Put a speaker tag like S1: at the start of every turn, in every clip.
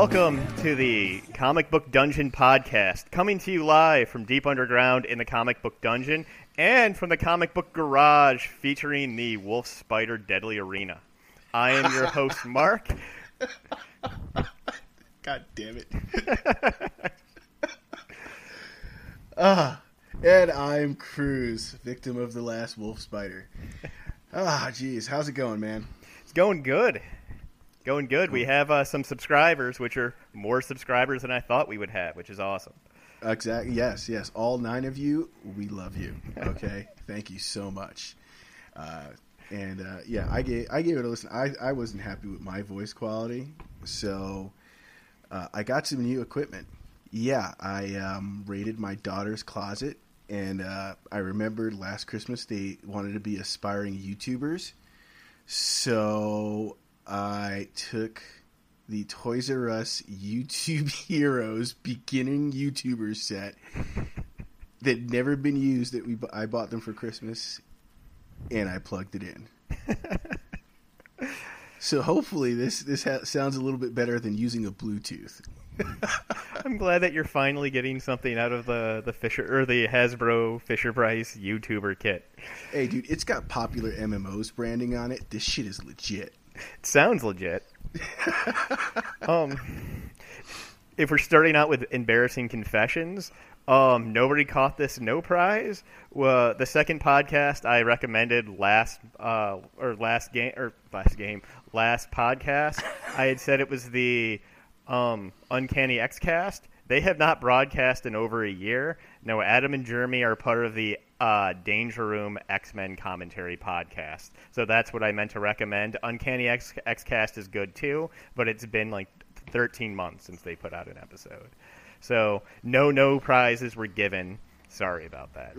S1: Welcome to the Comic Book Dungeon podcast, coming to you live from deep underground in the Comic Book Dungeon and from the Comic Book Garage, featuring the Wolf Spider Deadly Arena. I am your host, Mark.
S2: God damn it. ah, and I'm Cruz, victim of the last wolf spider. Ah, jeez, how's it going, man?
S1: It's going good. Going good. We have uh, some subscribers, which are more subscribers than I thought we would have, which is awesome.
S2: Exactly. Yes, yes. All nine of you, we love you. Okay, thank you so much. Uh, and uh, yeah, I gave I gave it a listen. I, I wasn't happy with my voice quality, so uh, I got some new equipment. Yeah, I um, raided my daughter's closet, and uh, I remembered last Christmas they wanted to be aspiring YouTubers, so I took the Toys R Us YouTube Heroes beginning YouTuber set that never been used that we I bought them for Christmas and I plugged it in. so hopefully this this ha- sounds a little bit better than using a Bluetooth.
S1: I'm glad that you're finally getting something out of the the Fisher or the Hasbro Fisher Price YouTuber kit.
S2: Hey, dude, it's got popular MMOs branding on it. This shit is legit.
S1: It sounds legit. um, if we're starting out with embarrassing confessions, um, nobody caught this no prize. The second podcast I recommended last uh, or last game or last game last podcast, I had said it was the um, Uncanny Xcast. They have not broadcast in over a year. Now Adam and Jeremy are part of the uh, Danger Room X Men commentary podcast. So that's what I meant to recommend. Uncanny X Xcast is good too, but it's been like 13 months since they put out an episode. So no no prizes were given. Sorry about that.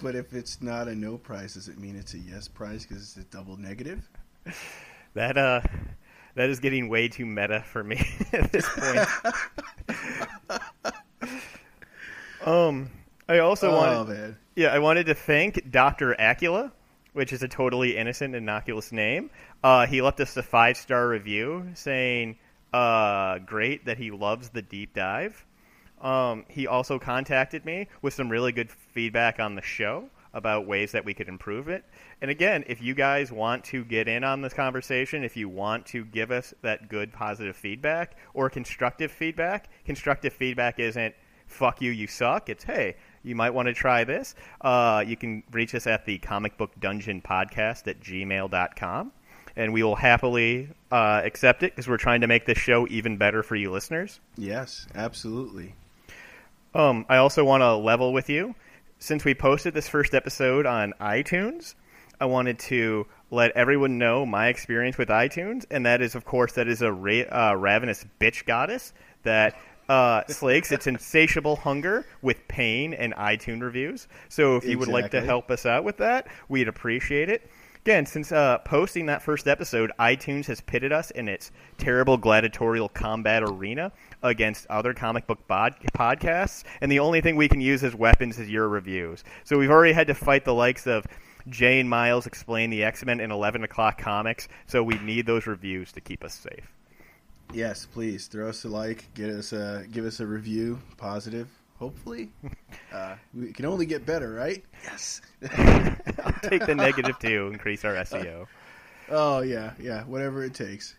S2: But if it's not a no prize, does it mean it's a yes prize because it's a double negative?
S1: That uh that is getting way too meta for me at this point. um, I also
S2: oh,
S1: wanted,
S2: man.
S1: yeah, I wanted to thank Doctor Acula, which is a totally innocent, innocuous name. Uh, he left us a five star review saying, uh, "Great that he loves the deep dive." Um, he also contacted me with some really good feedback on the show about ways that we could improve it. And again, if you guys want to get in on this conversation, if you want to give us that good positive feedback or constructive feedback, constructive feedback isn't fuck you, you suck. It's hey, you might want to try this. Uh, you can reach us at the comic book dungeon podcast at gmail.com. And we will happily uh, accept it because we're trying to make this show even better for you listeners.
S2: Yes, absolutely.
S1: Um, I also want to level with you since we posted this first episode on iTunes, I wanted to let everyone know my experience with iTunes, and that is, of course, that is a ra- uh, ravenous bitch goddess that uh, slakes its insatiable hunger with pain and iTunes reviews. So if you would like to help us out with that, we'd appreciate it. Again, since uh, posting that first episode, iTunes has pitted us in its terrible gladiatorial combat arena against other comic book bod- podcasts, and the only thing we can use as weapons is your reviews. So we've already had to fight the likes of Jay and Miles explain the X Men in 11 o'clock comics, so we need those reviews to keep us safe.
S2: Yes, please throw us a like, get us a give us a review, positive. Hopefully, uh, we can only get better, right? Yes.
S1: I'll take the negative to increase our SEO.
S2: oh yeah, yeah. Whatever it takes.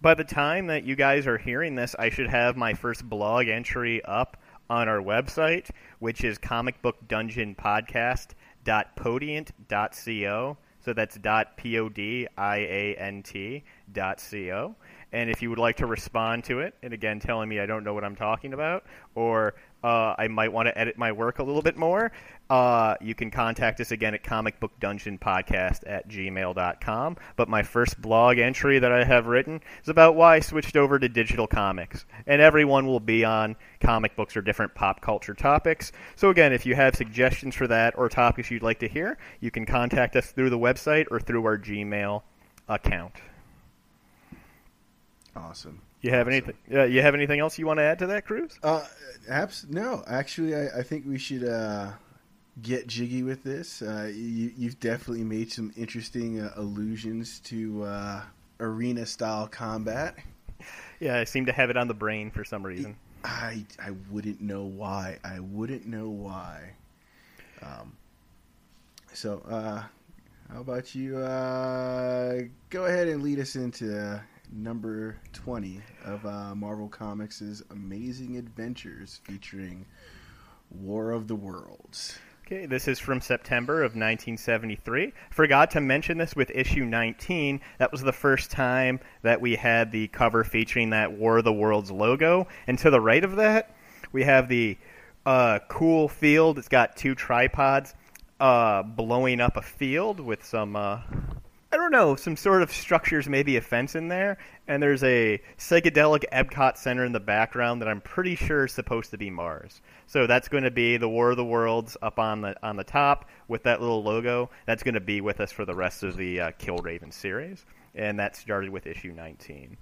S1: By the time that you guys are hearing this, I should have my first blog entry up on our website, which is comicbookdungeonpodcast.podiant.co. So that's dot p o d i a n t dot c o. And if you would like to respond to it, and again telling me I don't know what I'm talking about, or uh, I might want to edit my work a little bit more, uh, you can contact us again at comicbookdungeonpodcast at gmail.com. But my first blog entry that I have written is about why I switched over to digital comics. And everyone will be on comic books or different pop culture topics. So again, if you have suggestions for that or topics you'd like to hear, you can contact us through the website or through our Gmail account.
S2: Awesome.
S1: You have anything? Uh, you have anything else you want to add to that, Cruz?
S2: Uh, abs- no, actually, I, I think we should uh, get jiggy with this. Uh, you, you've definitely made some interesting uh, allusions to uh, arena style combat.
S1: Yeah, I seem to have it on the brain for some reason.
S2: I I wouldn't know why. I wouldn't know why. Um. So, uh, how about you? Uh, go ahead and lead us into number twenty of uh, Marvel Comics' Amazing Adventures, featuring War of the Worlds.
S1: Okay, this is from September of 1973. Forgot to mention this with issue 19. That was the first time that we had the cover featuring that War of the Worlds logo. And to the right of that, we have the uh, cool field. It's got two tripods uh, blowing up a field with some. Uh, I don't know, some sort of structures, maybe a fence in there, and there's a psychedelic Epcot Center in the background that I'm pretty sure is supposed to be Mars. So that's going to be the War of the Worlds up on the on the top with that little logo. That's going to be with us for the rest of the uh, Killraven series, and that started with issue 19.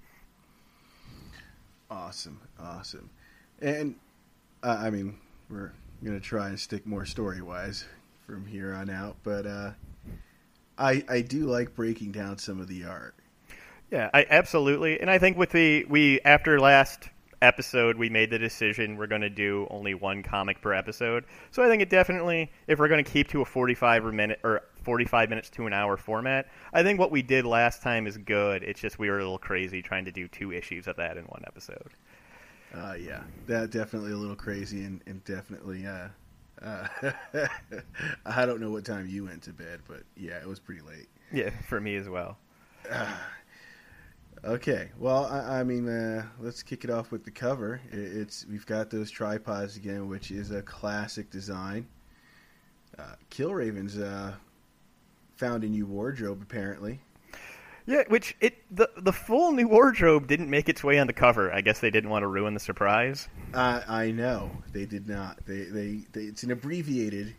S2: Awesome, awesome, and uh, I mean we're going to try and stick more story wise from here on out, but. uh I I do like breaking down some of the art.
S1: Yeah, I absolutely, and I think with the we after last episode we made the decision we're going to do only one comic per episode. So I think it definitely, if we're going to keep to a forty-five minute or forty-five minutes to an hour format, I think what we did last time is good. It's just we were a little crazy trying to do two issues of that in one episode.
S2: Uh, yeah, that definitely a little crazy and, and definitely uh, uh, I don't know what time you went to bed, but yeah, it was pretty late.
S1: Yeah, for me as well. Uh,
S2: okay, well, I, I mean, uh, let's kick it off with the cover. It, it's we've got those tripods again, which is a classic design. Uh, Killraven's uh, found a new wardrobe apparently.
S1: Yeah, which it the the full new wardrobe didn't make its way on the cover. I guess they didn't want to ruin the surprise.
S2: Uh, I know they did not. They they, they it's an abbreviated.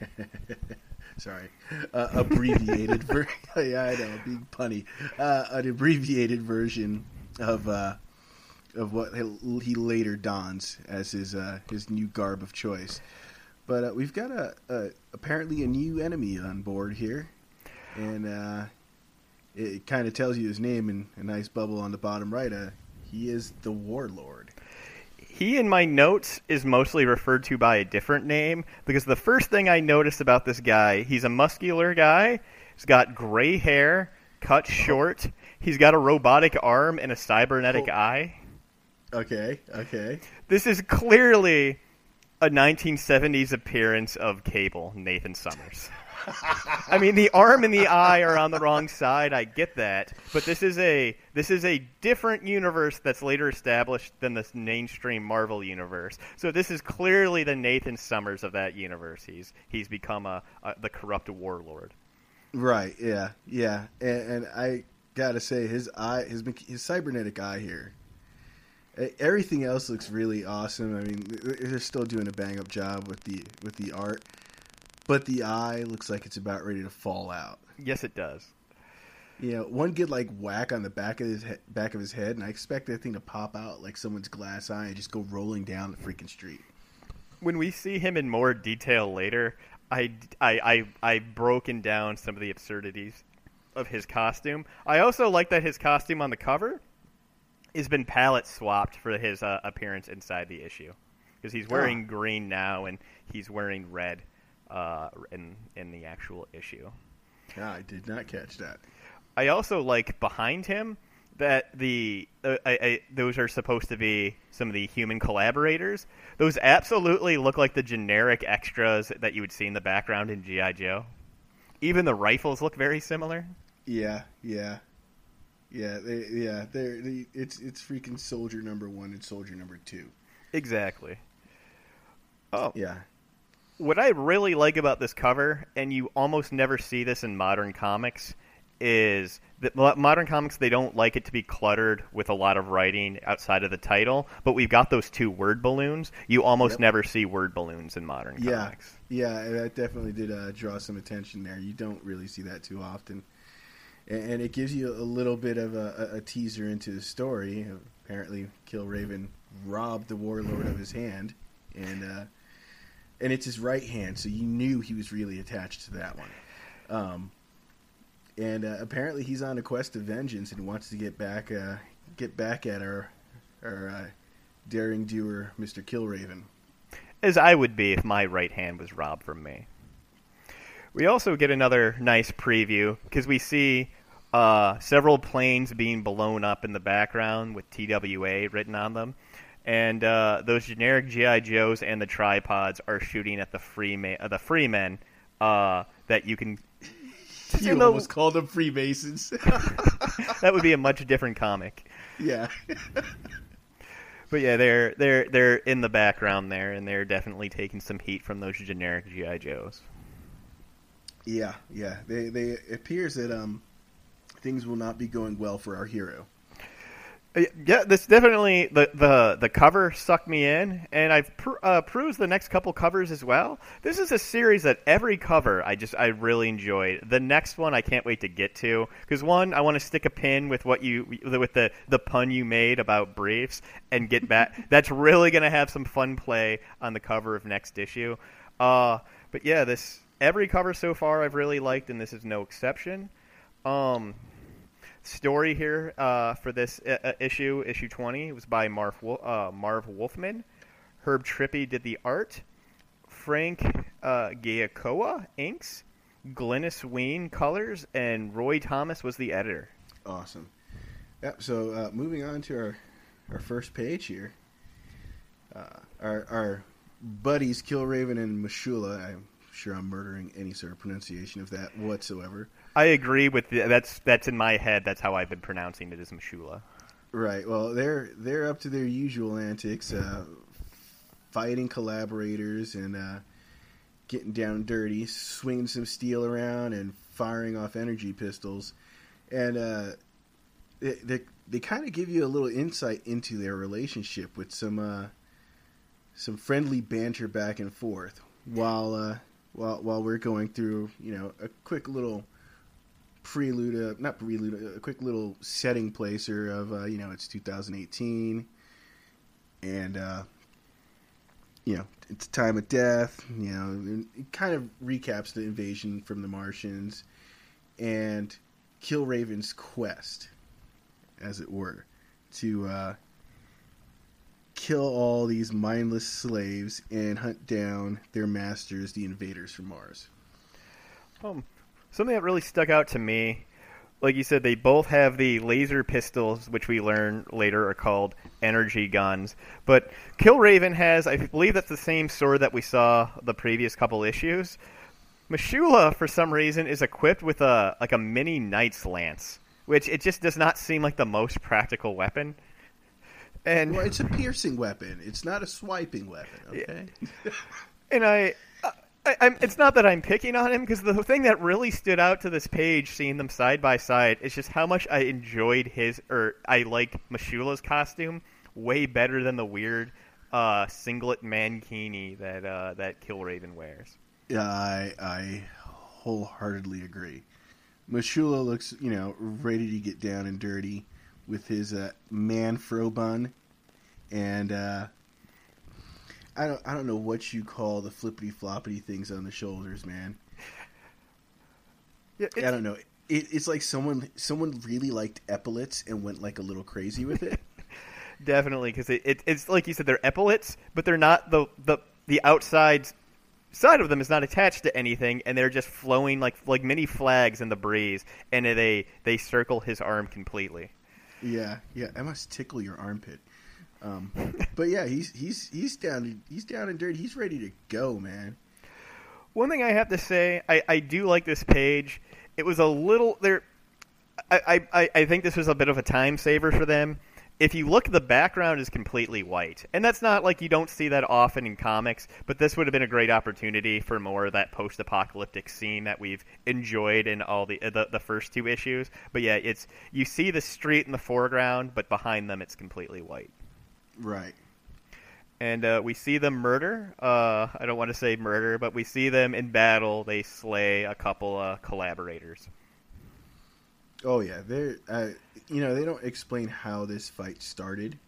S2: sorry, uh, abbreviated version. yeah, I know, being punny. Uh, an abbreviated version of uh, of what he later dons as his uh, his new garb of choice. But uh, we've got a, a, apparently a new enemy on board here, and uh, it kind of tells you his name in a nice bubble on the bottom right. Uh, he is the Warlord.
S1: He in my notes is mostly referred to by a different name because the first thing I noticed about this guy, he's a muscular guy. He's got gray hair, cut short. He's got a robotic arm and a cybernetic oh. eye.
S2: Okay, okay.
S1: This is clearly a 1970s appearance of Cable, Nathan Summers. I mean, the arm and the eye are on the wrong side. I get that, but this is a this is a different universe that's later established than this mainstream Marvel universe. So this is clearly the Nathan Summers of that universe. He's he's become a, a the corrupt warlord.
S2: Right. Yeah. Yeah. And, and I gotta say, his eye, his his cybernetic eye here. Everything else looks really awesome. I mean, they're still doing a bang up job with the with the art but the eye looks like it's about ready to fall out.
S1: Yes, it does.
S2: You know, one good like whack on the back of his he- back of his head, and I expect that thing to pop out like someone's glass eye and just go rolling down the freaking street.
S1: When we see him in more detail later, I, I, I, I broken down some of the absurdities of his costume. I also like that his costume on the cover has been palette swapped for his uh, appearance inside the issue because he's wearing oh. green now and he's wearing red uh, in in the actual issue.
S2: Yeah, I did not catch that.
S1: I also like behind him that the uh, I, I, those are supposed to be some of the human collaborators. Those absolutely look like the generic extras that you would see in the background in GI Joe. Even the rifles look very similar.
S2: Yeah, yeah, yeah, they, yeah. They're, they, it's it's freaking Soldier Number One and Soldier Number Two.
S1: Exactly.
S2: Oh, yeah
S1: what I really like about this cover, and you almost never see this in modern comics, is that modern comics they don't like it to be cluttered with a lot of writing outside of the title. But we've got those two word balloons. You almost yep. never see word balloons in modern
S2: yeah.
S1: comics.
S2: Yeah, that definitely did uh, draw some attention there. You don't really see that too often, and, it gives you a little bit of a, a teaser into the story. Apparently, Killraven robbed the warlord of his hand, and uh, and it's his right hand, so you knew he was really attached to that one. Um, and uh, apparently, he's on a quest of vengeance and wants to get back, uh, get back at our our uh, daring doer, Mister Killraven.
S1: As I would be if my right hand was robbed from me. We also get another nice preview because we see uh, several planes being blown up in the background with TWA written on them. And uh, those generic GI Joes and the tripods are shooting at the free uh, the Freemen uh, that you can.
S2: You almost called them Freemasons.
S1: that would be a much different comic.
S2: yeah.
S1: But yeah, they're they're they're in the background there, and they're definitely taking some heat from those generic GI Joes.
S2: Yeah, yeah. They they it appears that um things will not be going well for our hero.
S1: Uh, Yeah, this definitely the the the cover sucked me in, and I've per, uh, perused the next couple covers as well. This is a series that every cover I just I really enjoyed. The next one I can't wait to get to because one I want to stick a pin with what you with the the pun you made about briefs and get back. That's really gonna have some fun play on the cover of next issue. Uh, but yeah, this every cover so far I've really liked, and this is no exception. Um, story here uh, for this uh, uh, issue, issue 20, was by Marv, uh, Marv Wolfman. Herb Trimpe did the art. Frank uh, Giacoia inks. Glynis Wein colors. And Roy Thomas was the editor.
S2: Awesome. Yep. So uh, moving on to our our first page here. Uh, our our buddies Killraven and Mashula. I'm sure I'm murdering any sort of pronunciation of that whatsoever.
S1: I agree with the, that's that's in my head. That's how I've been pronouncing it as Mashula.
S2: Right. Well, they're they're up to their usual antics, uh, fighting collaborators and uh, getting down dirty, swinging some steel around and firing off energy pistols, and uh, they they, they kind of give you a little insight into their relationship with some uh, some friendly banter back and forth while uh, while while we're going through you know a quick little prelude, uh, not prelude, a quick little setting placer of, uh, you know, it's 2018, and, uh, you know, it's time of death, you know, it kind of recaps the invasion from the Martians and Killraven's quest, as it were, to, uh, kill all these mindless slaves and hunt down their masters, the invaders from Mars.
S1: Um, something that really stuck out to me, like you said, they both have the laser pistols, which we learn later are called energy guns. But Killraven has, I believe, that's the same sword that we saw the previous couple issues. Mashula, for some reason, is equipped with a like a mini knight's lance, which it just does not seem like the most practical weapon. And
S2: Well, it's a piercing weapon. It's not a swiping weapon. Okay.
S1: and I, I it's not that I'm picking on him because the thing that really stood out to this page, seeing them side by side, is just how much I enjoyed his or I like Mashula's costume way better than the weird uh, singlet mankini that uh, that Killraven wears.
S2: Yeah, I I wholeheartedly agree. Mashula looks, you know, ready to get down and dirty with his uh, man fro bun, and uh, I don't I don't know what you call the flippity floppity things on the shoulders, man.
S1: Yeah,
S2: I don't know. It, it's like someone someone really liked epaulets and went like a little crazy with it.
S1: Definitely, because it, it, it's like you said, they're epaulets, but they're not the the the outside side of them is not attached to anything, and they're just flowing like like mini flags in the breeze, and they they circle his arm completely.
S2: Yeah, yeah, that must tickle your armpit. Um, but yeah, he's he's he's down he's down and dirty. He's ready to go, man.
S1: One thing I have to say, I, I do like this page. It was a little there. I, I, I think this was a bit of a time saver for them. If you look, the background is completely white, and that's not like you don't see that often in comics. But this would have been a great opportunity for more of that post-apocalyptic scene that we've enjoyed in all the the, the first two issues. But yeah, it's you see the street in the foreground, but behind them it's completely white
S2: Right.
S1: and uh, we see them murder. Uh, I don't want to say murder, but we see them in battle. They slay a couple uh, collaborators.
S2: Oh yeah, they're uh, you know they don't explain how this fight started.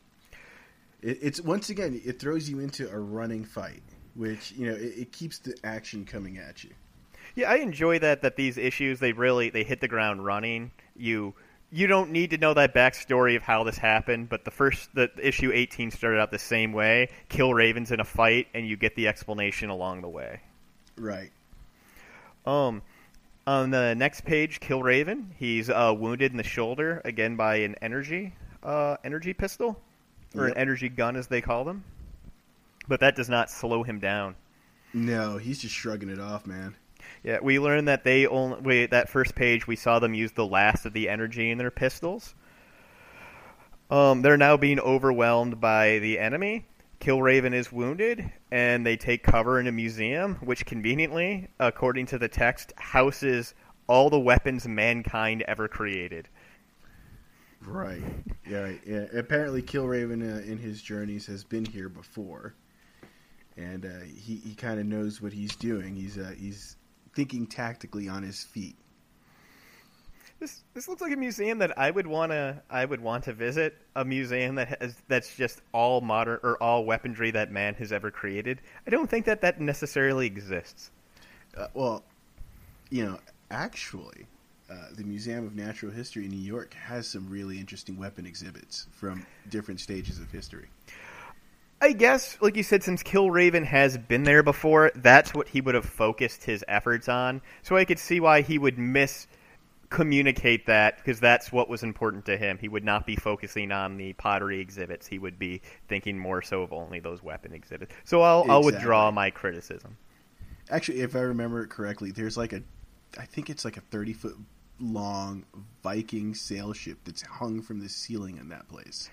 S2: It, it's once again it throws you into a running fight, which you know it, it keeps the action coming at you.
S1: Yeah, I enjoy that. That these issues they really they hit the ground running. You you don't need to know that backstory of how this happened, but the first the issue 18 started out the same way. Killraven's in a fight, and you get the explanation along the way.
S2: Right.
S1: Um, on the next page, Killraven. He's uh, wounded in the shoulder again by an energy uh, energy pistol or
S2: Yep.
S1: an energy gun, as they call them. But that does not slow him down.
S2: No, he's just shrugging it off, man.
S1: Yeah, we learned that they only we, that first page we saw them use the last of the energy in their pistols. Um, they're now being overwhelmed by the enemy. Killraven is wounded, and they take cover in a museum, which conveniently, according to the text, houses all the weapons mankind ever created.
S2: Right. Yeah. Yeah. Apparently, Killraven uh, in his journeys has been here before, and uh, he he kind of knows what he's doing. He's uh, he's thinking tactically on his feet.
S1: This this looks like a museum that I would wanna I would want to visit. A museum that has that's just all modern or all weaponry that man has ever created. I don't think that that necessarily exists.
S2: Uh, well, you know, actually, uh, the Museum of Natural History in New York has some really interesting weapon exhibits from different stages of history.
S1: I guess, like you said, since Killraven has been there before, that's what he would have focused his efforts on. So I could see why he would miss communicate that because that's what was important to him. He would not be focusing on the pottery exhibits. He would be thinking more so of only those weapon exhibits. So I'll, I'll withdraw my criticism.
S2: Actually, if I remember it correctly, there's like a, I think it's like a thirty foot long Viking sail ship that's hung from the ceiling in that place.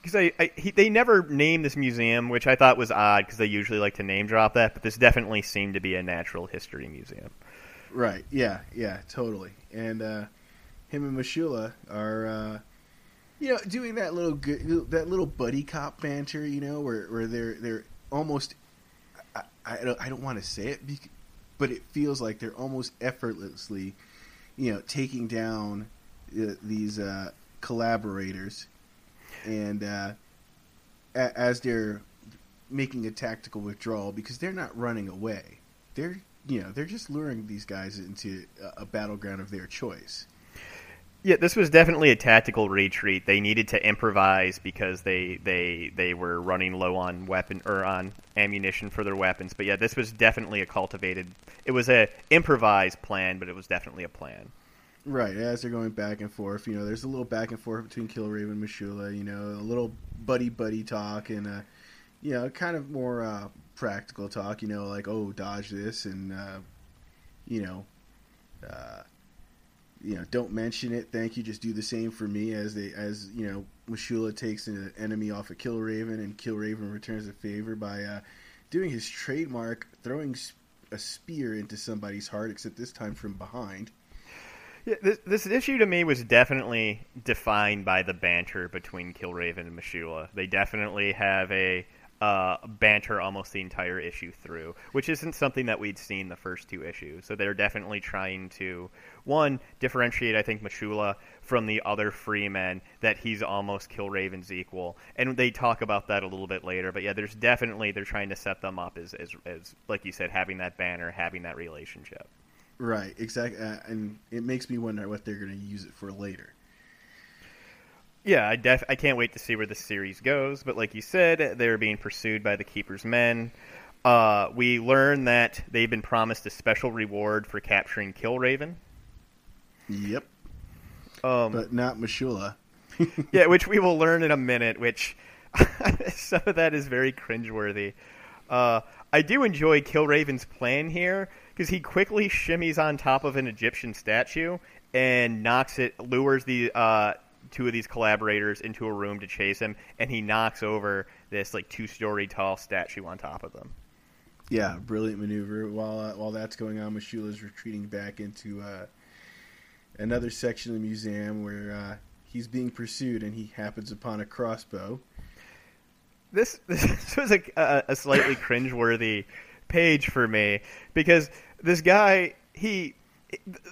S1: Because I, I he, they never named this museum, which I thought was odd because they usually like to name drop that. But this definitely seemed to be a natural history museum.
S2: Right. Yeah. Yeah. Totally. And uh, him and Mashula are, uh, you know, doing that little good, that little buddy cop banter. You know, where where they're they're almost. I, I don't I don't want to say it, but it feels like they're almost effortlessly, you know, taking down uh, these uh, collaborators, and uh, a- as they're making a tactical withdrawal because they're not running away. They're you know they're just luring these guys into a, a battleground of their choice.
S1: Yeah, this was definitely a tactical retreat. They needed to improvise because they they they were running low on weapon or on ammunition for their weapons. But yeah, this was definitely a cultivated. It was a improvised plan, but it was definitely a plan.
S2: Right, as they're going back and forth, you know, there's a little back and forth between Killraven and Mashula, you know, a little buddy buddy talk and uh you know, kind of more uh practical talk, you know, like, oh, dodge this and uh you know, uh you know, don't mention it, thank you, just do the same for me as they as, you know, Mashula takes an enemy off of Killraven and Killraven returns the favor by uh doing his trademark throwing a spear into somebody's heart except this time from behind.
S1: Yeah, this, this issue to me was definitely defined by the banter between Killraven and Mashula. They definitely have a uh, banter almost the entire issue through, which isn't something that we'd seen the first two issues. So they're definitely trying to one differentiate, I think, Mashula from the other free men that he's almost Killraven's equal, and they talk about that a little bit later. But yeah, there's definitely they're trying to set them up as as, as like you said, having that banner, having that relationship.
S2: Right, exactly, uh, and it makes me wonder what they're going to use it for later.
S1: Yeah, I def- I can't wait to see where the series goes. But like you said, they're being pursued by the Keeper's Men. Uh, we learn that they've been promised a special reward for capturing Killraven.
S2: Yep,
S1: Um,
S2: but not Mashula.
S1: yeah, which we will learn in a minute. Which some of that is very cringeworthy. Uh, I do enjoy Killraven's plan here because he quickly shimmies on top of an Egyptian statue and knocks it, lures the uh, two of these collaborators into a room to chase him, and he knocks over this like two-story tall statue on top of them.
S2: Yeah, brilliant maneuver. While uh, while that's going on, Mashula's retreating back into uh, another section of the museum where uh, he's being pursued, and he happens upon a crossbow.
S1: This this was a, a, a slightly cringeworthy page for me because this guy he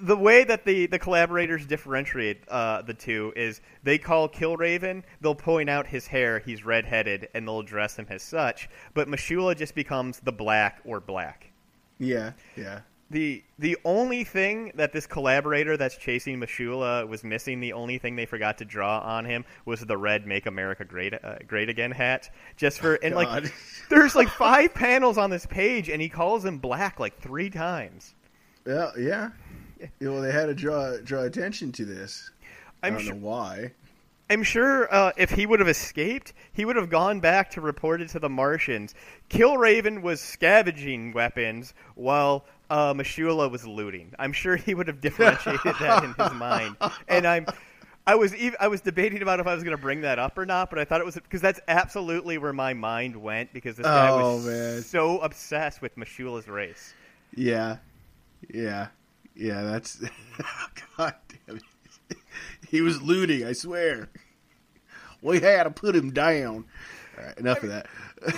S1: the way that the, the collaborators differentiate uh, the two is they call Killraven, they'll point out his hair, he's redheaded, and they'll address him as such. But Mashula just becomes the black or black.
S2: Yeah, yeah,
S1: the the only thing that this collaborator that's chasing Mashula was missing, the only thing they forgot to draw on him was the red "Make America Great uh, Great Again" hat. Just for and like, there's like five panels on this page, and he calls him black like three times.
S2: Yeah, yeah. Yeah, Well, they had to draw draw attention to this. I
S1: I'm
S2: don't
S1: su-
S2: know why.
S1: I'm sure uh, if he would have escaped, he would have gone back to report it to the Martians. Killraven was scavenging weapons while uh, Mashula was looting. I'm sure he would have differentiated that in his mind. And I'm, I was I was debating about if I was going to bring that up or not, but I thought it was because that's absolutely where my mind went because this guy
S2: Oh,
S1: was
S2: man.
S1: so obsessed with Mashula's race.
S2: Yeah, yeah, yeah. That's God damn it. He was looting. I swear. We had to put him down. All right, enough of that.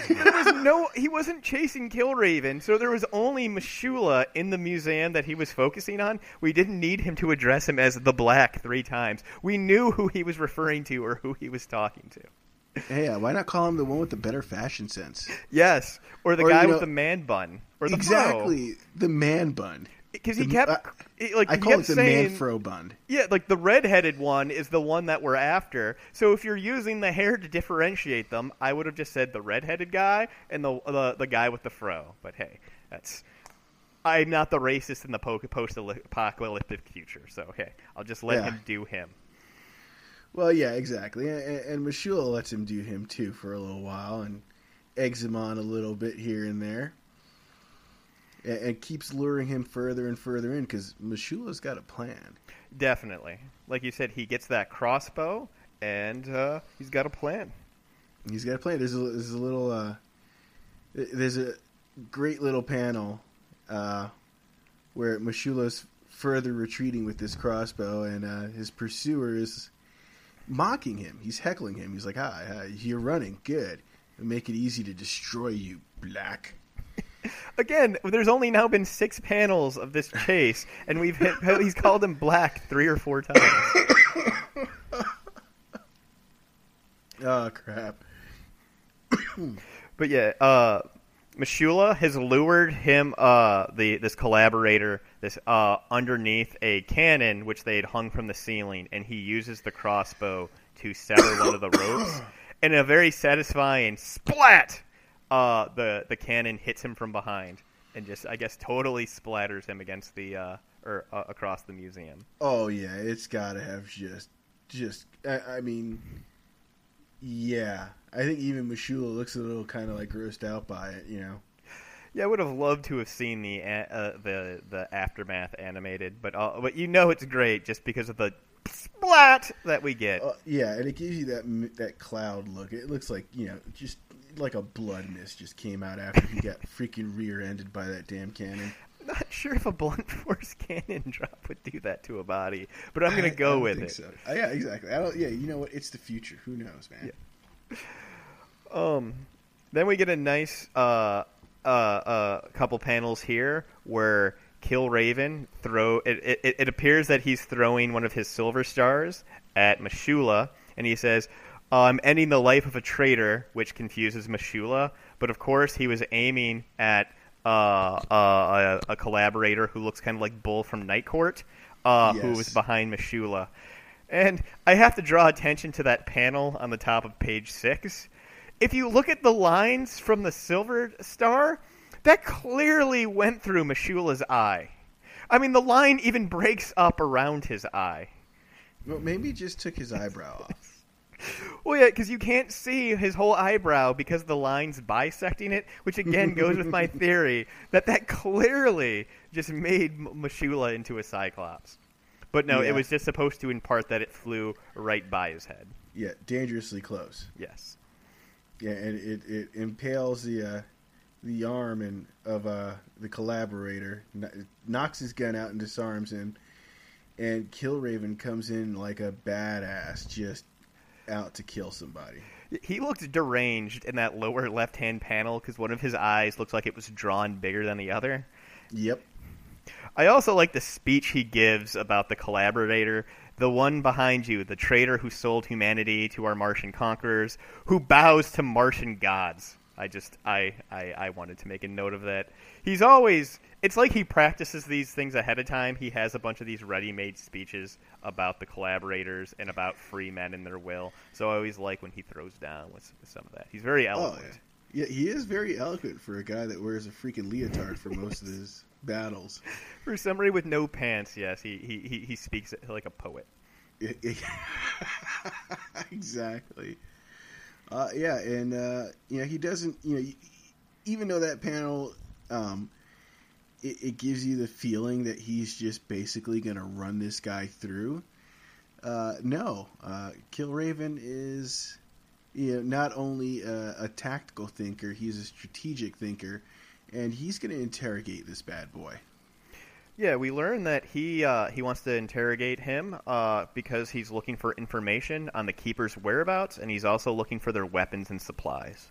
S1: There was no he wasn't chasing Killraven, so there was only Mashula in the museum that he was focusing on. We didn't need him to address him as the Black three times. We knew who he was referring to or who he was talking to.
S2: hey, uh, why not call him the one with the better fashion sense?
S1: Yes, or the
S2: Or,
S1: guy
S2: you
S1: with the man bun, or the
S2: exactly, the man bun.
S1: Because he kept
S2: uh,
S1: like
S2: I
S1: he
S2: call
S1: kept
S2: it the
S1: saying,
S2: man fro bun.
S1: Yeah, like the red-headed one is the one that we're after. So if you're using the hair to differentiate them, I would have just said the red-headed guy and the the, the guy with the fro. But hey, that's I'm not the racist in the post-apocalyptic future. So hey, I'll just let
S2: Yeah.
S1: him do him.
S2: Well, yeah, exactly. And, and Mashula lets him do him too for a little while and eggs him on a little bit here and there. And, and keeps luring him further and further in because Mashula's got a plan.
S1: Definitely, like you said, he gets that crossbow and uh, he's got a plan.
S2: He's got a plan. There's a, there's a little, uh, there's a great little panel uh, where Mashula's further retreating with this crossbow, and uh, his pursuer is mocking him. He's heckling him. He's like, "Hi, hi you're running. Good. It'll make it easy to destroy you, Black."
S1: Again, there's only now been six panels of this chase, and we've hit, he's called him black three or four times.
S2: Oh crap!
S1: But yeah, uh, Mashula has lured him, uh, the this collaborator, this uh, underneath a cannon which they had hung from the ceiling, and he uses the crossbow to sever one of the ropes. And a very satisfying splat, uh, the the cannon hits him from behind, and just I guess totally splatters him against the uh, or uh, across the museum.
S2: Oh yeah, it's got to have just, just. I, I mean, yeah. I think even Mashula looks a little kind of like grossed out by it. You know.
S1: Yeah, I would have loved to have seen the uh, the the aftermath animated, but uh, but you know it's great just because of the splat that we get.
S2: Uh, yeah, and it gives you that that cloud look. It looks like you know, just like a blood mist just came out after he got freaking rear-ended by that damn cannon.
S1: Not sure if a blunt force cannon drop would do that to a body, but I'm gonna
S2: I
S1: go
S2: don't
S1: with it.
S2: So. Uh, yeah, exactly. I don't. Yeah, you know what? It's the future. Who knows, man?
S1: Um, then we get a nice uh, uh, uh, couple panels here where Killraven throw. It, it, it appears that he's throwing one of his silver stars at Mashula, and he says, "Uh, "I'm ending the life of a traitor," which confuses Mashula. But of course, he was aiming at uh, uh, a, a collaborator who looks kind of like Bull from Night Court, uh, who was behind Mashula. And I have to draw attention to that panel on the top of page six. If you look at the lines from the Silver Star, that clearly went through Mashula's eye. I mean, the line even breaks up around his eye.
S2: Well, maybe he just took his eyebrow off.
S1: Well, yeah, because you can't see his whole eyebrow because the line's bisecting it, which again goes with my theory that that clearly just made Mashula into a Cyclops. But no,
S2: Yeah.
S1: it was just supposed to impart that it flew right by his head.
S2: Yeah, dangerously close.
S1: Yes.
S2: Yeah, and it, it impales the uh, the arm and of uh, the collaborator, knocks his gun out and disarms him, and Killraven comes in like a badass, just out to kill somebody.
S1: He looked deranged in that lower left hand panel because one of his eyes looks like it was drawn bigger than the other.
S2: Yep.
S1: I also like the speech he gives about the collaborator, the one behind you, the traitor who sold humanity to our Martian conquerors, who bows to Martian gods. I just I, I I wanted to make a note of that. He's always it's like he practices these things ahead of time. He has a bunch of these ready-made speeches about the collaborators and about free men and their will. So I always like when he throws down with, some of that. He's very oh, eloquent.
S2: Oh, yeah. yeah, he is very eloquent for a guy that wears a freaking leotard for most of his battles.
S1: For somebody with no pants, yes, he he, he, he speaks like a poet.
S2: exactly. Uh, yeah, and uh, you know he doesn't. You know, even though that panel, um, it, it, gives you the feeling that he's just basically going to run this guy through. Uh, no, uh, Killraven is, you know, not only a, a tactical thinker, he's a strategic thinker, and he's going to interrogate this bad boy.
S1: Yeah, we learn that he uh, he wants to interrogate him uh, because he's looking for information on the keeper's whereabouts, and he's also looking for their weapons and supplies.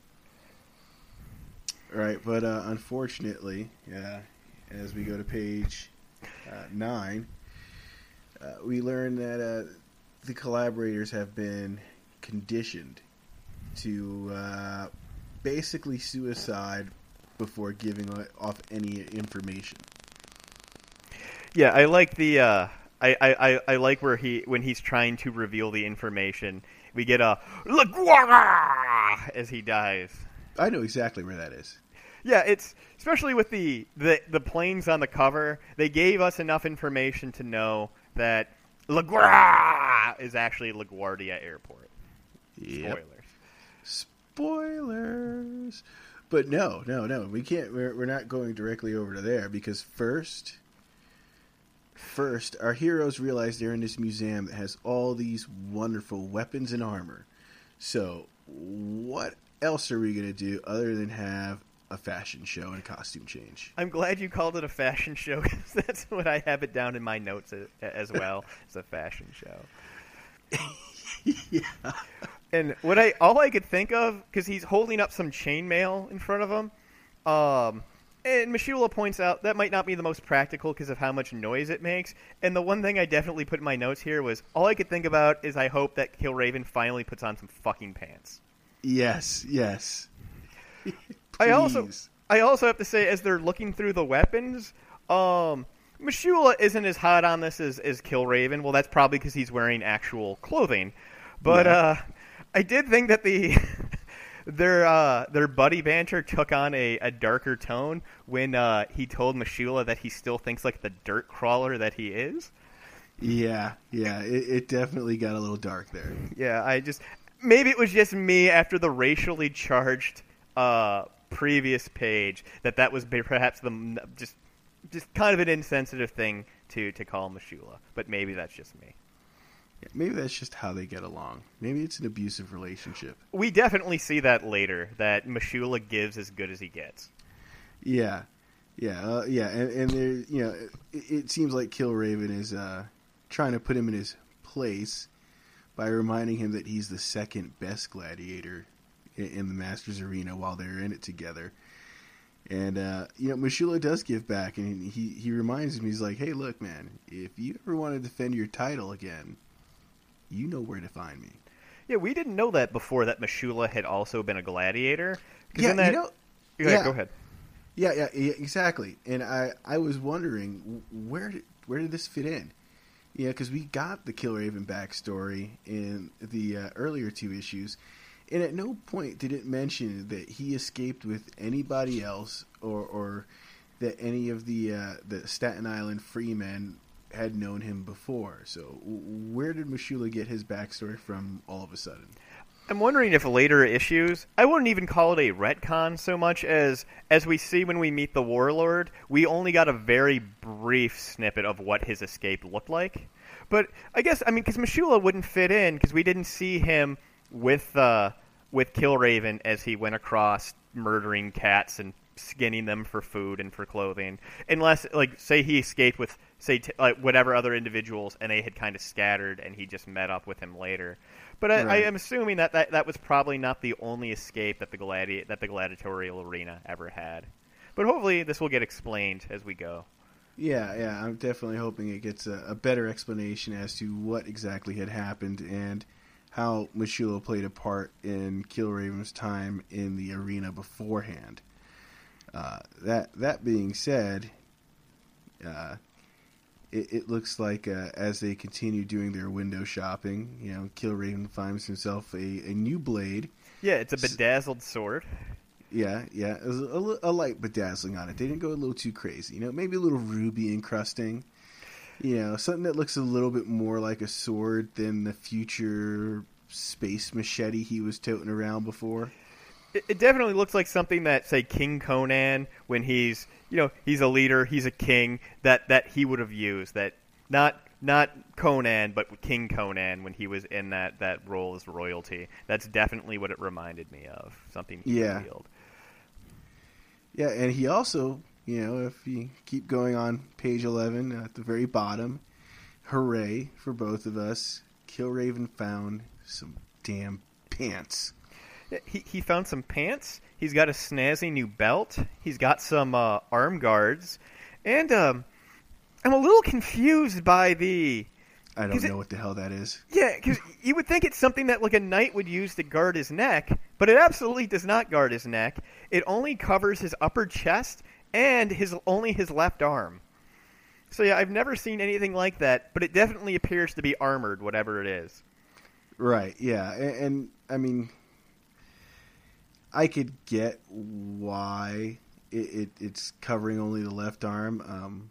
S2: Right, but uh, unfortunately, yeah, as we go to page uh, nine, uh, we learn that uh, the collaborators have been conditioned to basically suicide before giving off any information.
S1: Yeah, I like the. Uh, I, I, I like where he when he's trying to reveal the information, we get a LaGuardia as he dies.
S2: I know exactly where that is.
S1: Yeah, it's especially with the, the the planes on the cover. They gave us enough information to know that LaGuardia is actually LaGuardia Airport.
S2: Yep. Spoilers. Spoilers. But no, no, no. We can't. We're, we're not going directly over to there because first First, our heroes realize they're in this museum that has all these wonderful weapons and armor. So, what else are we going to do other than have a fashion show and a costume change?
S1: I'm glad you called it a fashion show because that's what I have it down in my notes as well. it's a fashion show. yeah. And what I all I could think of because he's holding up some chainmail in front of him. Um, and Mishula points out that might not be the most practical because of how much noise it makes. And the one thing I definitely put in my notes here was all I could think about is I hope that Killraven finally puts on some fucking pants.
S2: Yes, yes.
S1: I also I also have to say as they're looking through the weapons, um Mishula isn't as hot on this as, as Killraven. Well, that's probably because he's wearing actual clothing. But yeah. uh, I did think that the their uh, their buddy banter took on a, a darker tone when uh, he told Mishula that he still thinks like the dirt crawler that he is.
S2: Yeah, yeah, it, it definitely got a little dark there.
S1: Yeah, I just maybe it was just me after the racially charged uh, previous page that that was perhaps the just just kind of an insensitive thing to to call Mishula, but maybe that's just me.
S2: Maybe that's just how they get along. Maybe it's an abusive relationship.
S1: We definitely see that later. That Mishula gives as good as he gets.
S2: Yeah, yeah, uh, yeah, and, and there, you know, it, it seems like Killraven is uh, trying to put him in his place by reminding him that he's the second best gladiator in, in the Masters arena while they're in it together. And uh, you know, Mishula does give back, and he he reminds him. He's like, "Hey, look, man, if you ever want to defend your title again, you know where to find me.
S1: Yeah, we didn't know that before that Mishula had also been a gladiator.
S2: Yeah,
S1: that...
S2: you know.
S1: Go ahead, yeah. Go ahead.
S2: Yeah, yeah, yeah, exactly. And I, I was wondering where did, where did this fit in? Yeah, because we got the Killraven backstory in the uh, earlier two issues, and at no point did it mention that he escaped with anybody else, or, or that any of the uh, the Staten Island freemen had known him before. So where did Mishula get his backstory from all of a sudden?
S1: I'm wondering if later issues, I wouldn't even call it a retcon so much as as we see when we meet the warlord, we only got a very brief snippet of what his escape looked like. But I guess I mean because Mishula wouldn't fit in because we didn't see him with uh, with Killraven as he went across murdering cats and skinning them for food and for clothing, unless like say he escaped with say t- like whatever other individuals, and they had kind of scattered, and he just met up with him later. But I, right. I am assuming that, that that was probably not the only escape that the gladi- that the gladiatorial arena ever had. But hopefully, this will get explained as we go.
S2: Yeah, yeah, I'm definitely hoping it gets a, a better explanation as to what exactly had happened, and how Mashula played a part in Killraven's time in the arena beforehand. Uh, that that being said, uh, it, it, looks like uh, as they continue doing their window shopping, you know, Killraven finds himself a, a new blade.
S1: Yeah, it's a bedazzled sword.
S2: Yeah, yeah, a, a, a, light bedazzling on it. They didn't go a little too crazy, you know, maybe a little ruby encrusting. You know, something that looks a little bit more like a sword than the future space machete he was toting around before.
S1: It, it definitely looks like something that, say, King Conan, when he's, you know, he's a leader, he's a king, that that he would have used. That not not Conan, but King Conan when he was in that that role as royalty. That's definitely what it reminded me of. Something he
S2: yeah. Revealed. Yeah, and he also you know, if you keep going on page 11 uh, at the very bottom, hooray for both of us. Killraven found some damn pants.
S1: He, he found some pants. He's got a snazzy new belt. He's got some uh, arm guards. And um, I'm a little confused by the.
S2: I don't know it, what the hell that is.
S1: Yeah, because you would think it's something that like a knight would use to guard his neck, but it absolutely does not guard his neck. It only covers his upper chest and his only his left arm. So yeah, I've never seen anything like that, but it definitely appears to be armored, whatever it is.
S2: Right. Yeah, and, and I mean, I could get why it, it, it's covering only the left arm. Um,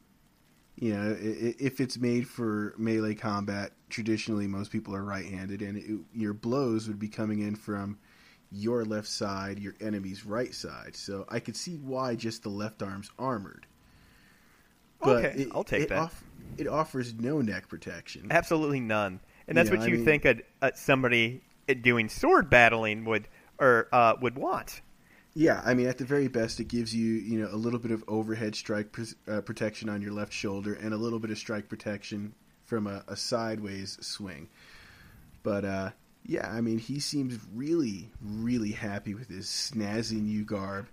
S2: you know, it, if it's made for melee combat, traditionally most people are right-handed, and your blows would be coming in from your left side, your enemy's right side. So I could see why just the left arm's armored.
S1: But okay, it, I'll take
S2: it
S1: that.
S2: Off, it offers no neck protection.
S1: Absolutely none. And that's what you I mean, think a, a, somebody doing sword battling would or uh, would want.
S2: Yeah, I mean, at the very best, it gives you you know a little bit of overhead strike pr- uh, protection on your left shoulder and a little bit of strike protection from a, a sideways swing. But uh, yeah, I mean, he seems really, really happy with his snazzy new garb.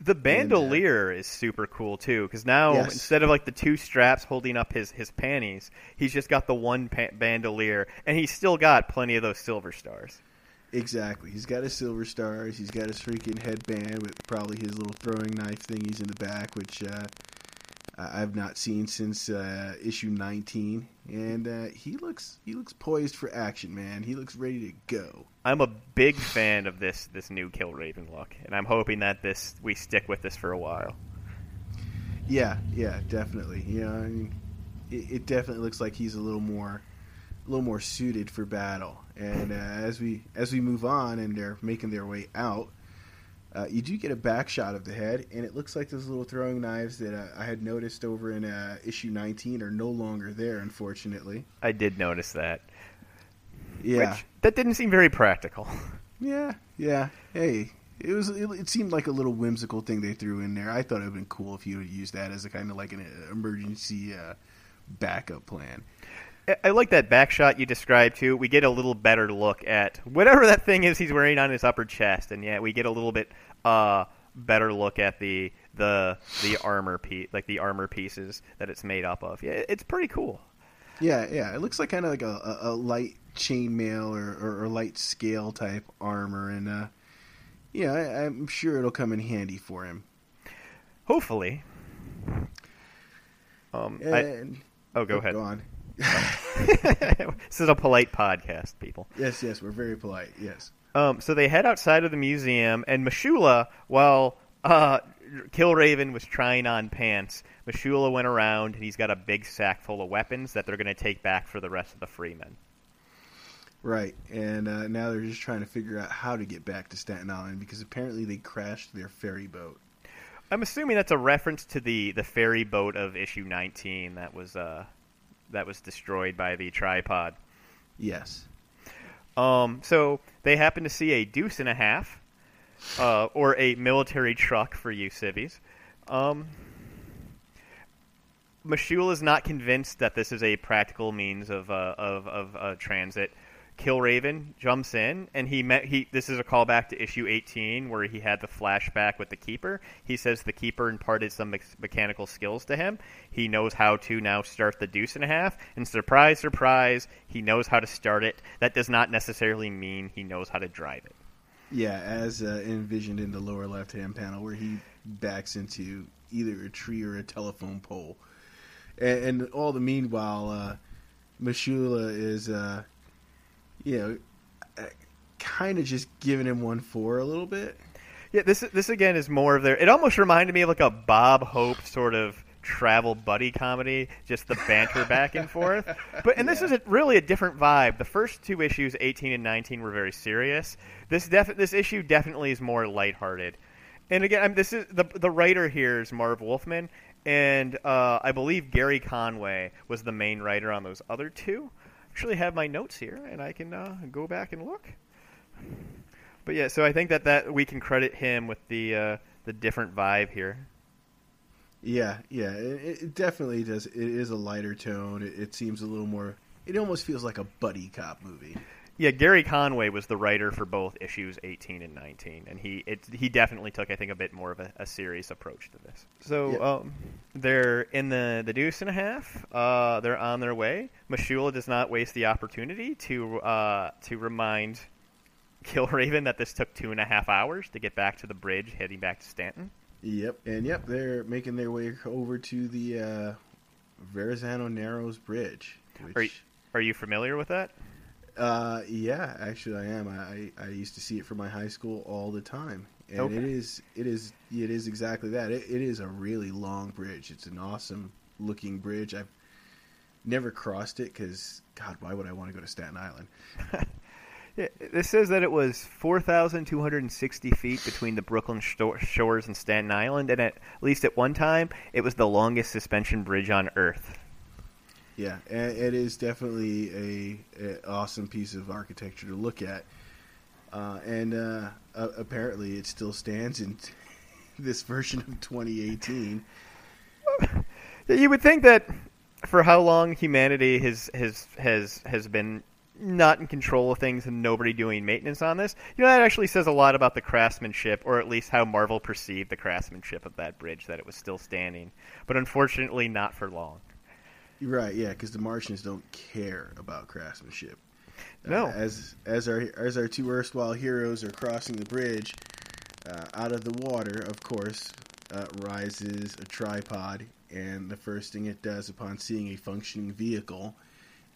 S1: The bandolier and, uh, is super cool too, because now yes. instead of like the two straps holding up his his panties, he's just got the one pa- bandolier, and he's still got plenty of those silver stars.
S2: Exactly. He's got his silver stars. He's got his freaking headband with probably his little throwing knife thingies in the back, which uh, I've not seen since uh, issue 19, and uh, he looks he looks poised for action, man. He looks ready to go.
S1: I'm a big fan of this this new Killraven look, and I'm hoping that this we stick with this for a while.
S2: Yeah, yeah, definitely. You know, I mean, it, it definitely looks like he's a little more a little more suited for battle. And uh, as we as we move on, and they're making their way out uh, you do get a back shot of the head, and it looks like those little throwing knives that uh, I had noticed over in uh, issue 19 are no longer there, unfortunately.
S1: I did notice that.
S2: Yeah.
S1: Which, that didn't seem very practical.
S2: Yeah, yeah. Hey, it was. It, it, seemed like a little whimsical thing they threw in there. I thought it would have been cool if you would use that as a kind of like an emergency uh, backup plan.
S1: I like that back shot you described too. We get a little better look at whatever that thing is he's wearing on his upper chest, and yeah, we get a little bit uh, better look at the the the armor piece, like the armor pieces that it's made up of. Yeah, it's pretty cool.
S2: Yeah, yeah, it looks like kind of like a, a, a light chainmail or, or, or, light scale type armor, and uh, yeah, I, I'm sure it'll come in handy for him.
S1: Hopefully. Um, and, I, oh, go oh, ahead.
S2: Go on.
S1: this is a polite podcast, people.
S2: Yes, yes, we're very polite. Yes.
S1: Um, so they head outside of the museum, and M'Shulla, while uh, Killraven was trying on pants, M'Shulla went around, and he's got a big sack full of weapons that they're going to take back for the rest of the freemen.
S2: Right, and uh, now they're just trying to figure out how to get back to Staten Island because apparently they crashed their ferry boat.
S1: I'm assuming that's a reference to the, the ferry boat of issue 19 that was uh, that was destroyed by the tripod.
S2: Yes.
S1: Um, so they happen to see a deuce and a half, uh, or a military truck for you civvies. Um, M'Shulla is not convinced that this is a practical means of uh, of, of uh, transit. Killraven jumps in, and he met he. This is a callback to issue 18, where he had the flashback with the keeper. He says the keeper imparted some me- mechanical skills to him. He knows how to now start the deuce and a half, and surprise, surprise, he knows how to start it. That does not necessarily mean he knows how to drive it.
S2: Yeah, as uh, envisioned in the lower left-hand panel, where he backs into either a tree or a telephone pole, and, and all the meanwhile, uh, is, uh, you know, kind of just giving him one for a little bit.
S1: Yeah, this this again is more of their. It almost reminded me of like a Bob Hope sort of travel buddy comedy, just the banter back and forth. But and this
S2: Yeah.
S1: is a, really a different vibe. The first two issues, 18 and 19, were very serious. This def- this issue definitely is more lighthearted. And again, I'm, this is the the writer here is Marv Wolfman, and uh, I believe Gerry Conway was the main writer on those other two. Actually, have my notes here, and I can uh, go back and look. But yeah, so I think that, that we can credit him with the uh, the different vibe here.
S2: Yeah, yeah, it, it definitely does. It is a lighter tone. It, it seems a little more. It almost feels like a buddy cop movie.
S1: Yeah, Gerry Conway was the writer for both issues 18 and 19, and he it, he definitely took I think a bit more of a, a serious approach to this. So
S2: Yeah.
S1: um, they're in the the deuce and a half. Uh, they're on their way. M'Shulla does not waste the opportunity to uh, to remind Killraven that this took two and a half hours to get back to the bridge, heading back to Stanton.
S2: Yep, and yep, they're making their way over to the uh, Verrazano Narrows Bridge. Which,
S1: Are you, are you familiar with that?
S2: Uh, yeah, actually, I am. I, I used to see it from my high school all the time, and
S1: Okay.
S2: it is it is it is exactly that. It, it is a really long bridge. It's an awesome looking bridge. I've never crossed it because God, why would I want to go to Staten Island?
S1: Yeah, this says that it was 4,260 feet between the Brooklyn shores and Staten Island, and at least at one time, it was the longest suspension bridge on Earth.
S2: Yeah, it is definitely a, a awesome piece of architecture to look at, uh, and uh, uh, apparently it still stands in this version of 2018.
S1: You would think that for how long humanity has has has has been not in control of things and nobody doing maintenance on this, you know that actually says a lot about the craftsmanship, or at least how Marvel perceived the craftsmanship of that bridge, that it was still standing. But unfortunately, not for long.
S2: Right? Yeah, because the Martians don't care about craftsmanship. Uh,
S1: No.
S2: as as our as our two erstwhile heroes are crossing the bridge, uh, out of the water, of course, uh, rises a tripod, and the first thing it does upon seeing a functioning vehicle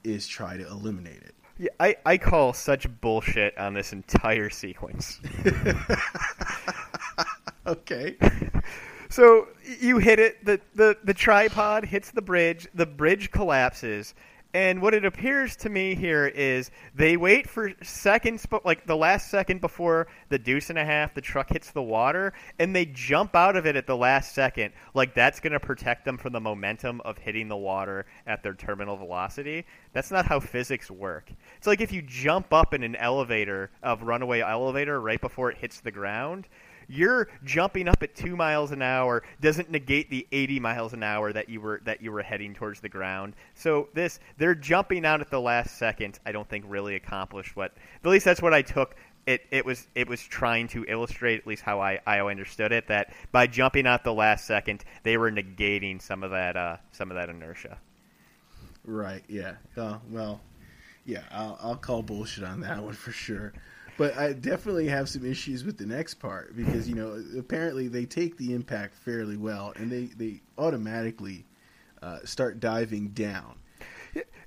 S2: is try to eliminate it.
S1: Yeah, I, I call such bullshit on this entire sequence.
S2: okay.
S1: So you hit it, the, the, the tripod hits the bridge, the bridge collapses, and what it appears to me here is they wait for seconds, like the last second before the deuce and a half, the truck hits the water, and they jump out of it at the last second. Like that's going to protect them from the momentum of hitting the water at their terminal velocity. That's not how physics work. It's like if you jump up in an elevator, of runaway elevator, right before it hits the ground you're jumping up at two miles an hour doesn't negate the 80 miles an hour that you were that you were heading towards the ground. So this they're jumping out at the last second. I don't think really accomplished what at least that's what I took. It, it was it was trying to illustrate at least how I, I understood it that by jumping out the last second they were negating some of that uh, some of that inertia.
S2: Right. Yeah. Uh, well, yeah. I'll, I'll call bullshit on that one for sure. But I definitely have some issues with the next part because you know apparently they take the impact fairly well and they they automatically uh, start diving down.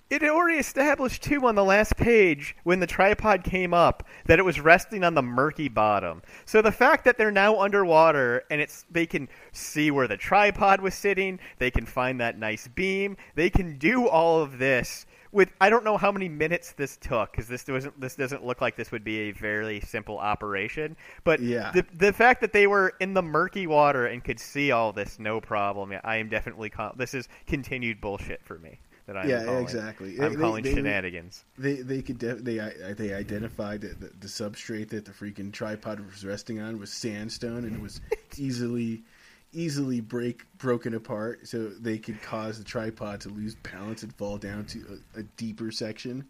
S1: It already established too on the last page when the tripod came up that it was resting on the murky bottom. So the fact that they're now underwater and it's they can see where the tripod was sitting, they can find that nice beam, they can do all of this with I don't know how many minutes this took because this doesn't this doesn't look like this would be a very simple operation. But
S2: Yeah.
S1: the the fact that they were in the murky water and could see all this no problem, I am definitely con- this is continued bullshit for me. That I'm
S2: Yeah,
S1: calling.
S2: exactly.
S1: I'm
S2: They-
S1: calling
S2: they-
S1: shenanigans.
S2: They they could def- they I- they identified that the, the substrate that the freaking tripod was resting on was sandstone and it was easily easily break broken apart so they could cause the tripod to lose balance and fall down to a, a deeper section.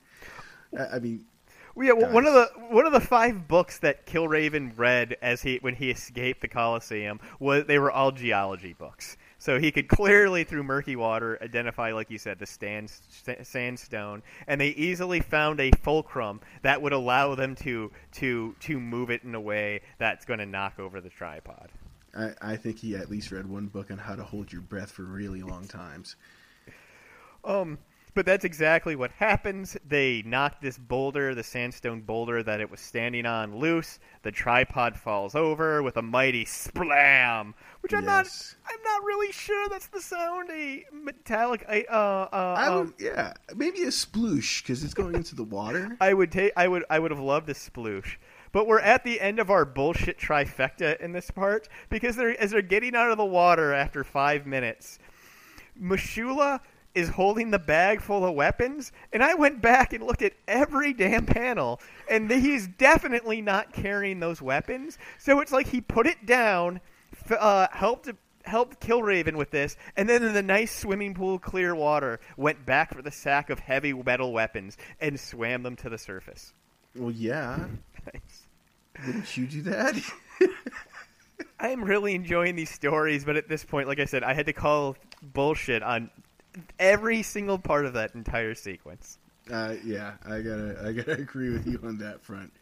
S2: I, I mean,
S1: Well, yeah, well, one of the one of the five books that Killraven read as he when he escaped the Colosseum was they were all geology books. So he could clearly, through murky water, identify, like you said, the stand, st- sandstone, and they easily found a fulcrum that would allow them to to to move it in a way that's going to knock over the tripod.
S2: I, I think he at least read one book on how to hold your breath for really long times.
S1: Um, but that's exactly what happens. They knock this boulder, the sandstone boulder that it was standing on, loose. The tripod falls over with a mighty splam, which I'm
S2: Yes.
S1: not. I'm not really sure that's the sound a metallic. I- Uh, uh,
S2: I would,
S1: um,
S2: yeah, maybe a sploosh because it's going into the water.
S1: I would take. I would. I would have loved a sploosh. But we're at the end of our bullshit trifecta in this part because they're as they're getting out of the water after five minutes. M'Shulla is holding the bag full of weapons, and I went back and looked at every damn panel, and he's definitely not carrying those weapons. So it's like he put it down, uh, helped helped Killraven with this, and then in the nice swimming pool, clear water, went back for the sack of heavy metal weapons and swam them to the surface.
S2: Well, yeah. Wouldn't you do that?
S1: I am really enjoying these stories, but at this point, like I said, I had to call bullshit on every single part of that entire sequence.
S2: Uh, yeah, I gotta, I gotta agree with you on that front.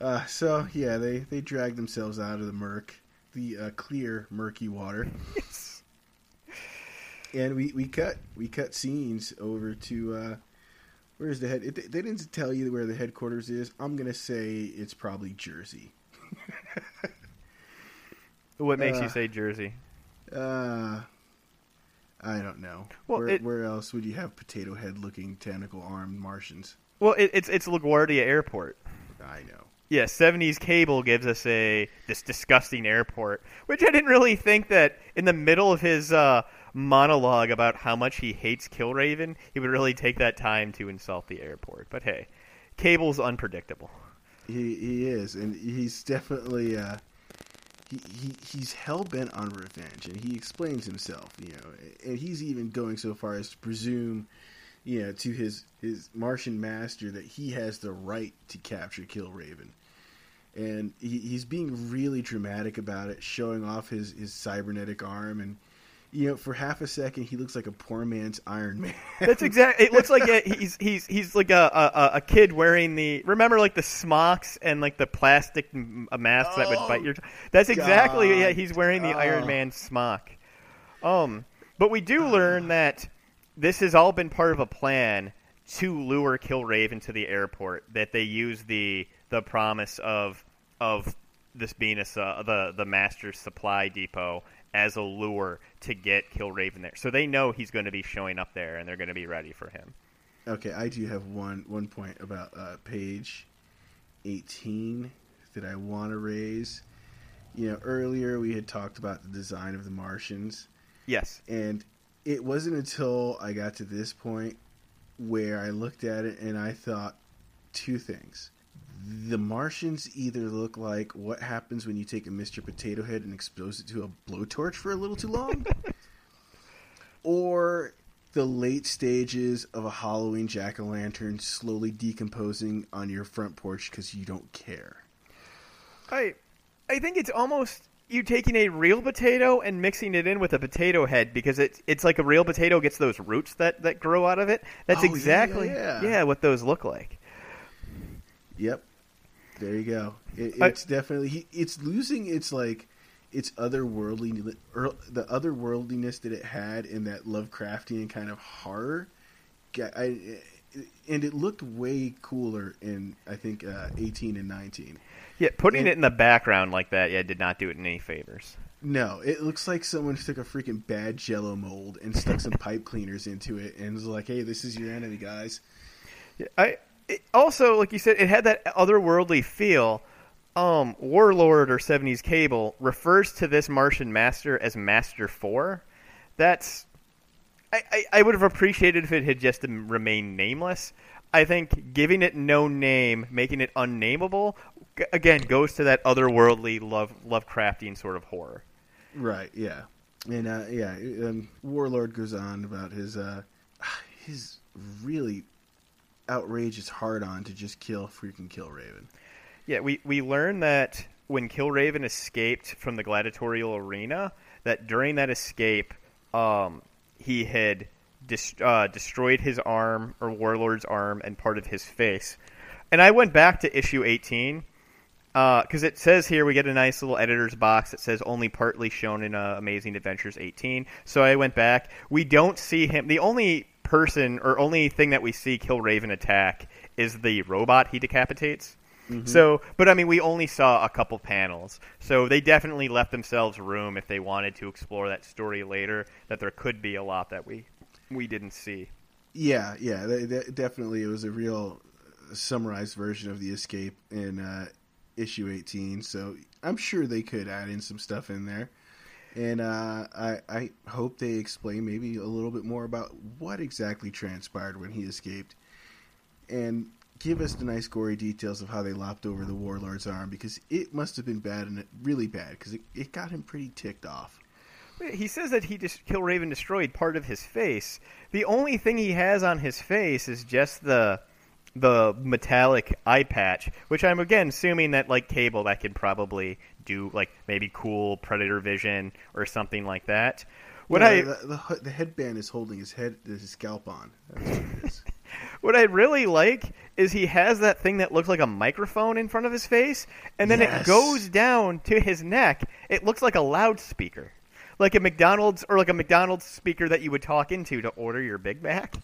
S2: Uh, so yeah, they they drag themselves out of the murk, the uh, clear murky water, and we, we cut we cut scenes over to uh, where's the head? They didn't tell you where the headquarters is. I'm gonna say it's probably Jersey.
S1: What makes
S2: Uh,
S1: you say Jersey?
S2: Uh, I don't know.
S1: Well,
S2: where,
S1: it-
S2: where else would you have potato head looking tentacle armed Martians?
S1: Well, it, it's it's LaGuardia Airport.
S2: I know.
S1: Yeah, 70s cable gives us a this disgusting airport, which I didn't really think that in the middle of his uh, monologue about how much he hates Killraven, he would really take that time to insult the airport. But hey, cable's unpredictable.
S2: He he is, and he's definitely uh, he, he he's hell bent on revenge, and he explains himself, you know, and he's even going so far as to presume, you know, to his his Martian master that he has the right to capture Killraven, and he, he's being really dramatic about it, showing off his his cybernetic arm, and you know, for half a second he looks like a poor man's Iron Man.
S1: That's exactly. It looks like a, he's he's he's like a, a a kid wearing the remember like the smocks and like the plastic m- masks that would
S2: Oh,
S1: bite your. That's exactly
S2: God.
S1: yeah. He's wearing the Iron
S2: Oh.
S1: Man smock. Um, but we do learn that this has all been part of a plan to lure Killraven to the airport. That they use the the promise of of this being a, the the master's supply depot as a lure to get Killraven there. So they know he's going to be showing up there, and they're going to be ready for him.
S2: Okay, I do have one one point about uh, page eighteen that I want to raise. You know, earlier we had talked about the design of the Martians,
S1: Yes.
S2: and it wasn't until I got to this point where I looked at it and I thought two things. The Martians either look like what happens when you take a Mr. Potato Head and expose it to a blowtorch for a little too long, or the late stages of a Halloween jack o' lantern slowly decomposing on your front porch because you don't care.
S1: I I think it's almost you taking a real potato and mixing it in with a potato head because it's it's like a real potato gets those roots that, that grow out of it. That's
S2: Oh, yeah,
S1: exactly
S2: yeah.
S1: what those look like.
S2: Yep. There you go. It,
S1: I-
S2: it's definitely he, it's losing its like its otherworldly er, the otherworldliness that it had in that Lovecraftian kind of horror. I, and it looked way cooler in I think uh, 18 and 19.
S1: Yeah, putting
S2: And-
S1: it in the background like that, yeah, did not do it any favors.
S2: No, it looks like someone took a freaking bad Jello mold and stuck some pipe cleaners into it and was like, "Hey, this is your enemy, guys."
S1: Yeah, I it, also, like you said, it had that otherworldly feel. Um, Warlord or Seventies Cable refers to this Martian Master as Master Four. That's I, I, I would have appreciated if it had just remained nameless. I think giving it no name, making it unnameable, again goes to that otherworldly love Lovecraftian sort of horror.
S2: Right. Yeah. And uh, yeah, um, Warlord goes on about his uh, his really outrageous hard on to just kill freaking Killraven.
S1: Yeah, we we learn that when Killraven escaped from the gladiatorial arena, that during that escape, um, he had dis- uh, destroyed his arm or Warlord's arm and part of his face. And I went back to issue 18 because it says here we get a nice little editor's box that says only partly shown in uh, Amazing Adventures 18. So I went back. We don't see him. The only person or only thing that we see Killraven attack is the robot he decapitates. Mm-hmm. So, but I mean, we only saw a couple panels, so they definitely left themselves room if they wanted to explore that story later. That there could be a lot that we we didn't see.
S2: Yeah, yeah, they, they, definitely. It was a real summarized version of the escape in uh, issue 18. So I'm sure they could add in some stuff in there. And uh, I, I hope they explain maybe a little bit more about what exactly transpired when he escaped. And give us the nice gory details of how they lopped over the warlord's arm because it must have been bad and really bad because it, it got him pretty ticked off.
S1: He says that he just Killraven destroyed part of his face. The only thing he has on his face is just the the metallic eye patch, which I'm again assuming that like Cable that could probably do like maybe cool predator vision or something like that.
S2: What yeah, I the, the, the, headband is holding his head his scalp on. What
S1: what I really like is he has that thing that looks like a microphone in front of his face, and then yes. it goes down to his neck. It looks like a loudspeaker, like a McDonald's or like a McDonald's speaker that you would talk into to order your Big Mac.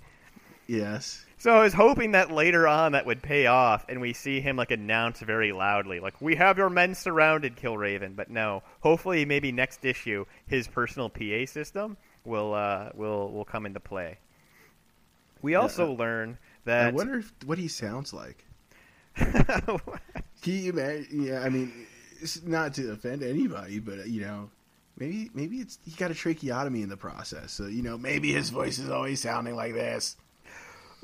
S2: Yes.
S1: So I was hoping that later on that would pay off, and we see him like announce very loudly, like "We have your men surrounded, Killraven." But no, hopefully, maybe next issue, his personal PA system will uh, will will come into play. We also uh, learn that.
S2: I wonder if, what he sounds like. Can you imagine? Yeah, I mean, it's not to offend anybody, but you know, maybe maybe it's he got a tracheotomy in the process, so you know, maybe his voice is always sounding like this.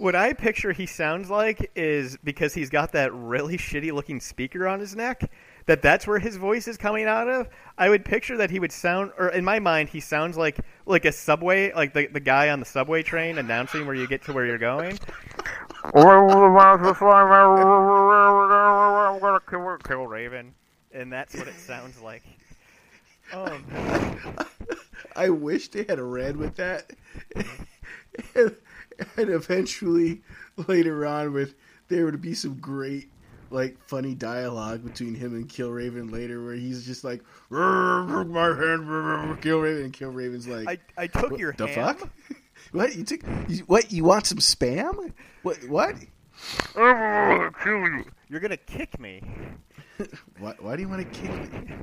S1: What I picture he sounds like is because he's got that really shitty looking speaker on his neck. That that's where his voice is coming out of. I would picture that he would sound, or in my mind, he sounds like like a subway, like the the guy on the subway train announcing where you get to where you're going. Killraven, and that's what it sounds like. Um.
S2: I wish they had a red with that. and eventually later on with there would be some great like funny dialogue between him and Killraven later, where he's just like, "My hand, Killraven," and Killraven's like,
S1: "I, I took your
S2: the
S1: ham?
S2: fuck? what you took? You, what you want some spam? What what? I'm gonna kill you.
S1: You're gonna kick me.
S2: why, why do you want to kick me?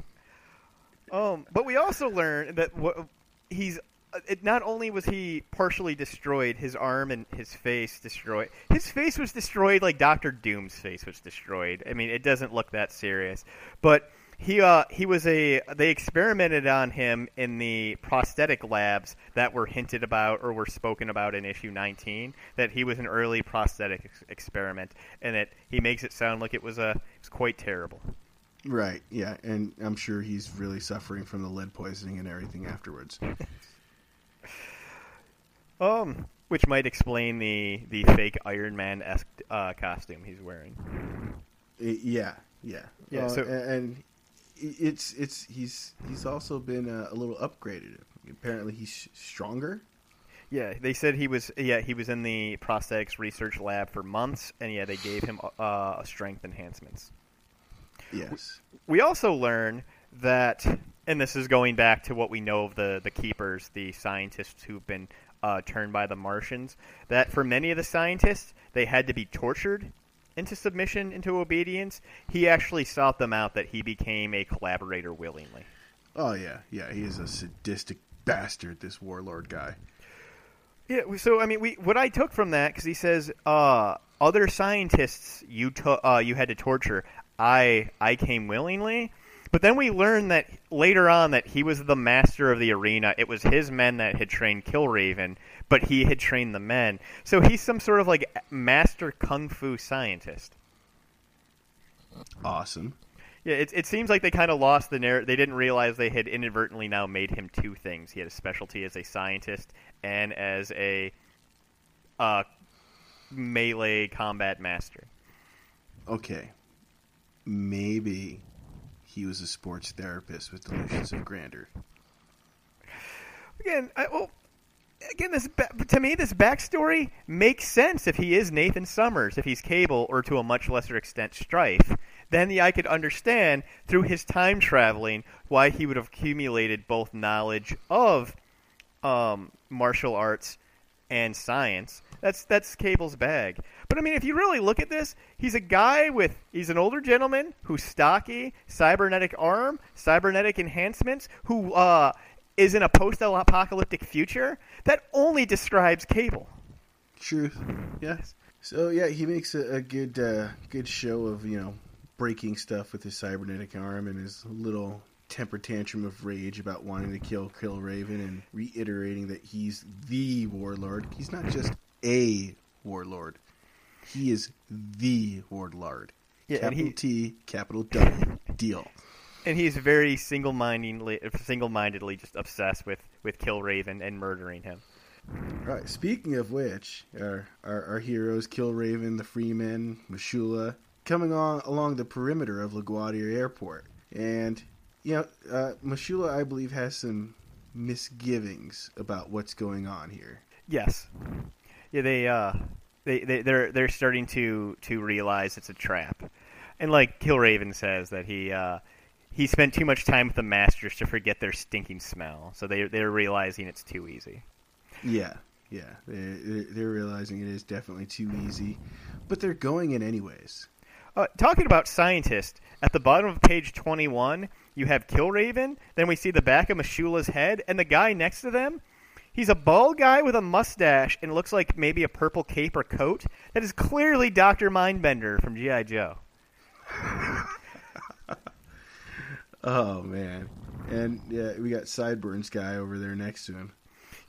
S1: Um, but we also learn that what he's it not only was he partially destroyed, his arm and his face destroyed. His face was destroyed like Doctor Doom's face was destroyed. I mean, it doesn't look that serious, but he uh, he was a they experimented on him in the prosthetic labs that were hinted about or were spoken about in issue 19 that he was an early prosthetic ex- experiment and that he makes it sound like it was a it was quite terrible.
S2: Right. Yeah, and I'm sure he's really suffering from the lead poisoning and everything afterwards.
S1: Um, which might explain the the fake Iron Man esque uh, costume he's wearing.
S2: Yeah, yeah, yeah. Uh, so, and it's it's he's he's also been uh, a little upgraded. Apparently, he's stronger.
S1: Yeah, they said he was. Yeah, he was in the prosthetics research lab for months, and yeah, they gave him uh, strength enhancements.
S2: Yes.
S1: We also learn that, and this is going back to what we know of the the keepers, the scientists who've been uh, turned by the Martians. That for many of the scientists, they had to be tortured into submission, into obedience. He actually sought them out. That he became a collaborator willingly.
S2: Oh yeah, yeah. He is a sadistic bastard. This warlord guy.
S1: Yeah. So I mean, we what I took from that because he says uh, other scientists you to, uh, you had to torture. I I came willingly. But then we learn that later on that he was the master of the arena. It was his men that had trained Killraven, but he had trained the men. So he's some sort of like master kung fu scientist.
S2: Awesome.
S1: Yeah, it, it seems like they kind of lost the narrative. They didn't realize they had inadvertently now made him two things. He had a specialty as a scientist and as a uh, melee combat master.
S2: Okay, maybe he was a sports therapist with delusions of grandeur.
S1: Again, I, well, again, this to me, this backstory makes sense if he is Nathan Summers, if he's Cable, or to a much lesser extent Strife. Then the, I could understand through his time traveling why he would have accumulated both knowledge of um, martial arts and science. That's that's Cable's bag. But I mean, if you really look at this, he's a guy with he's an older gentleman who's stocky, cybernetic arm, cybernetic enhancements, who uh, is in a post-apocalyptic future. That only describes Cable.
S2: Truth. Yes. So yeah, he makes a, a good uh, good show of you know breaking stuff with his cybernetic arm and his little temper tantrum of rage about wanting to kill Killraven and reiterating that he's the warlord. He's not just a warlord. He is the warlord.
S1: Yeah,
S2: capital
S1: he-
S2: T, capital W, deal.
S1: And he's very single-mindedly, single-mindedly just obsessed with with Killraven and murdering him.
S2: All right. Speaking of which, our, our our heroes, Killraven, the Freemen, M'Shulla, coming on along the perimeter of LaGuardia Airport, and you know, uh, M'Shulla, I believe, has some misgivings about what's going on here.
S1: Yes. Yeah, they uh they, they they're they're starting to to realize it's a trap. And like Killraven says that he uh he spent too much time with the masters to forget their stinking smell. So they they're realizing it's too easy.
S2: Yeah, yeah, they're, they're realizing it is definitely too easy, but they're going in anyways.
S1: Uh, talking about scientists, at the bottom of page 21, you have Killraven, then we see the back of M'Shulla's head, and the guy next to them, he's a bald guy with a mustache and looks like maybe a purple cape or coat. That is clearly Dr. Mindbender from G.I. Joe.
S2: Oh man, and yeah, we got Sideburns guy over there next to him.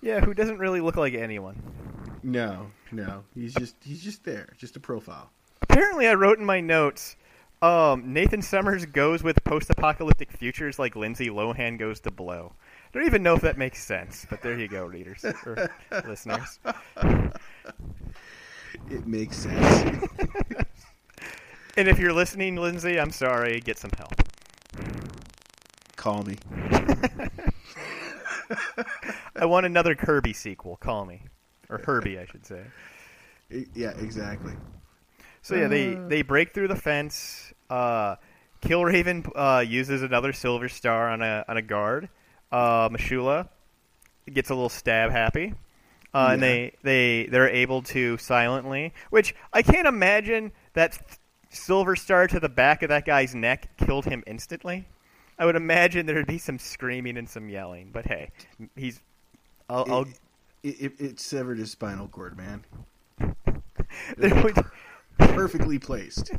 S1: Yeah, who doesn't really look like anyone.
S2: No, no, he's just he's just there, just a profile.
S1: Apparently, I wrote in my notes um, Nathan Summers goes with post apocalyptic futures like Lindsay Lohan goes to Blow. I don't even know if that makes sense, but there you go, readers or listeners.
S2: It makes sense.
S1: And if you're listening, Lindsay, I'm sorry. Get some help.
S2: Call me.
S1: I want another Kirby sequel. Call me, or Herbie, I should say.
S2: Yeah, exactly.
S1: So yeah, they
S2: Uh.
S1: they break through the fence. Uh, Killraven uh, uses another Silver Star on a on a guard. Uh, M'Shulla gets a little stab happy, uh, and they they they're able to silently. Which I can't imagine that Silver Star to the back of that guy's neck killed him instantly. I would imagine there'd be some screaming and some yelling. But hey, he's. I'll, I'll
S2: It, it, it severed his spinal cord, man. Perfectly placed.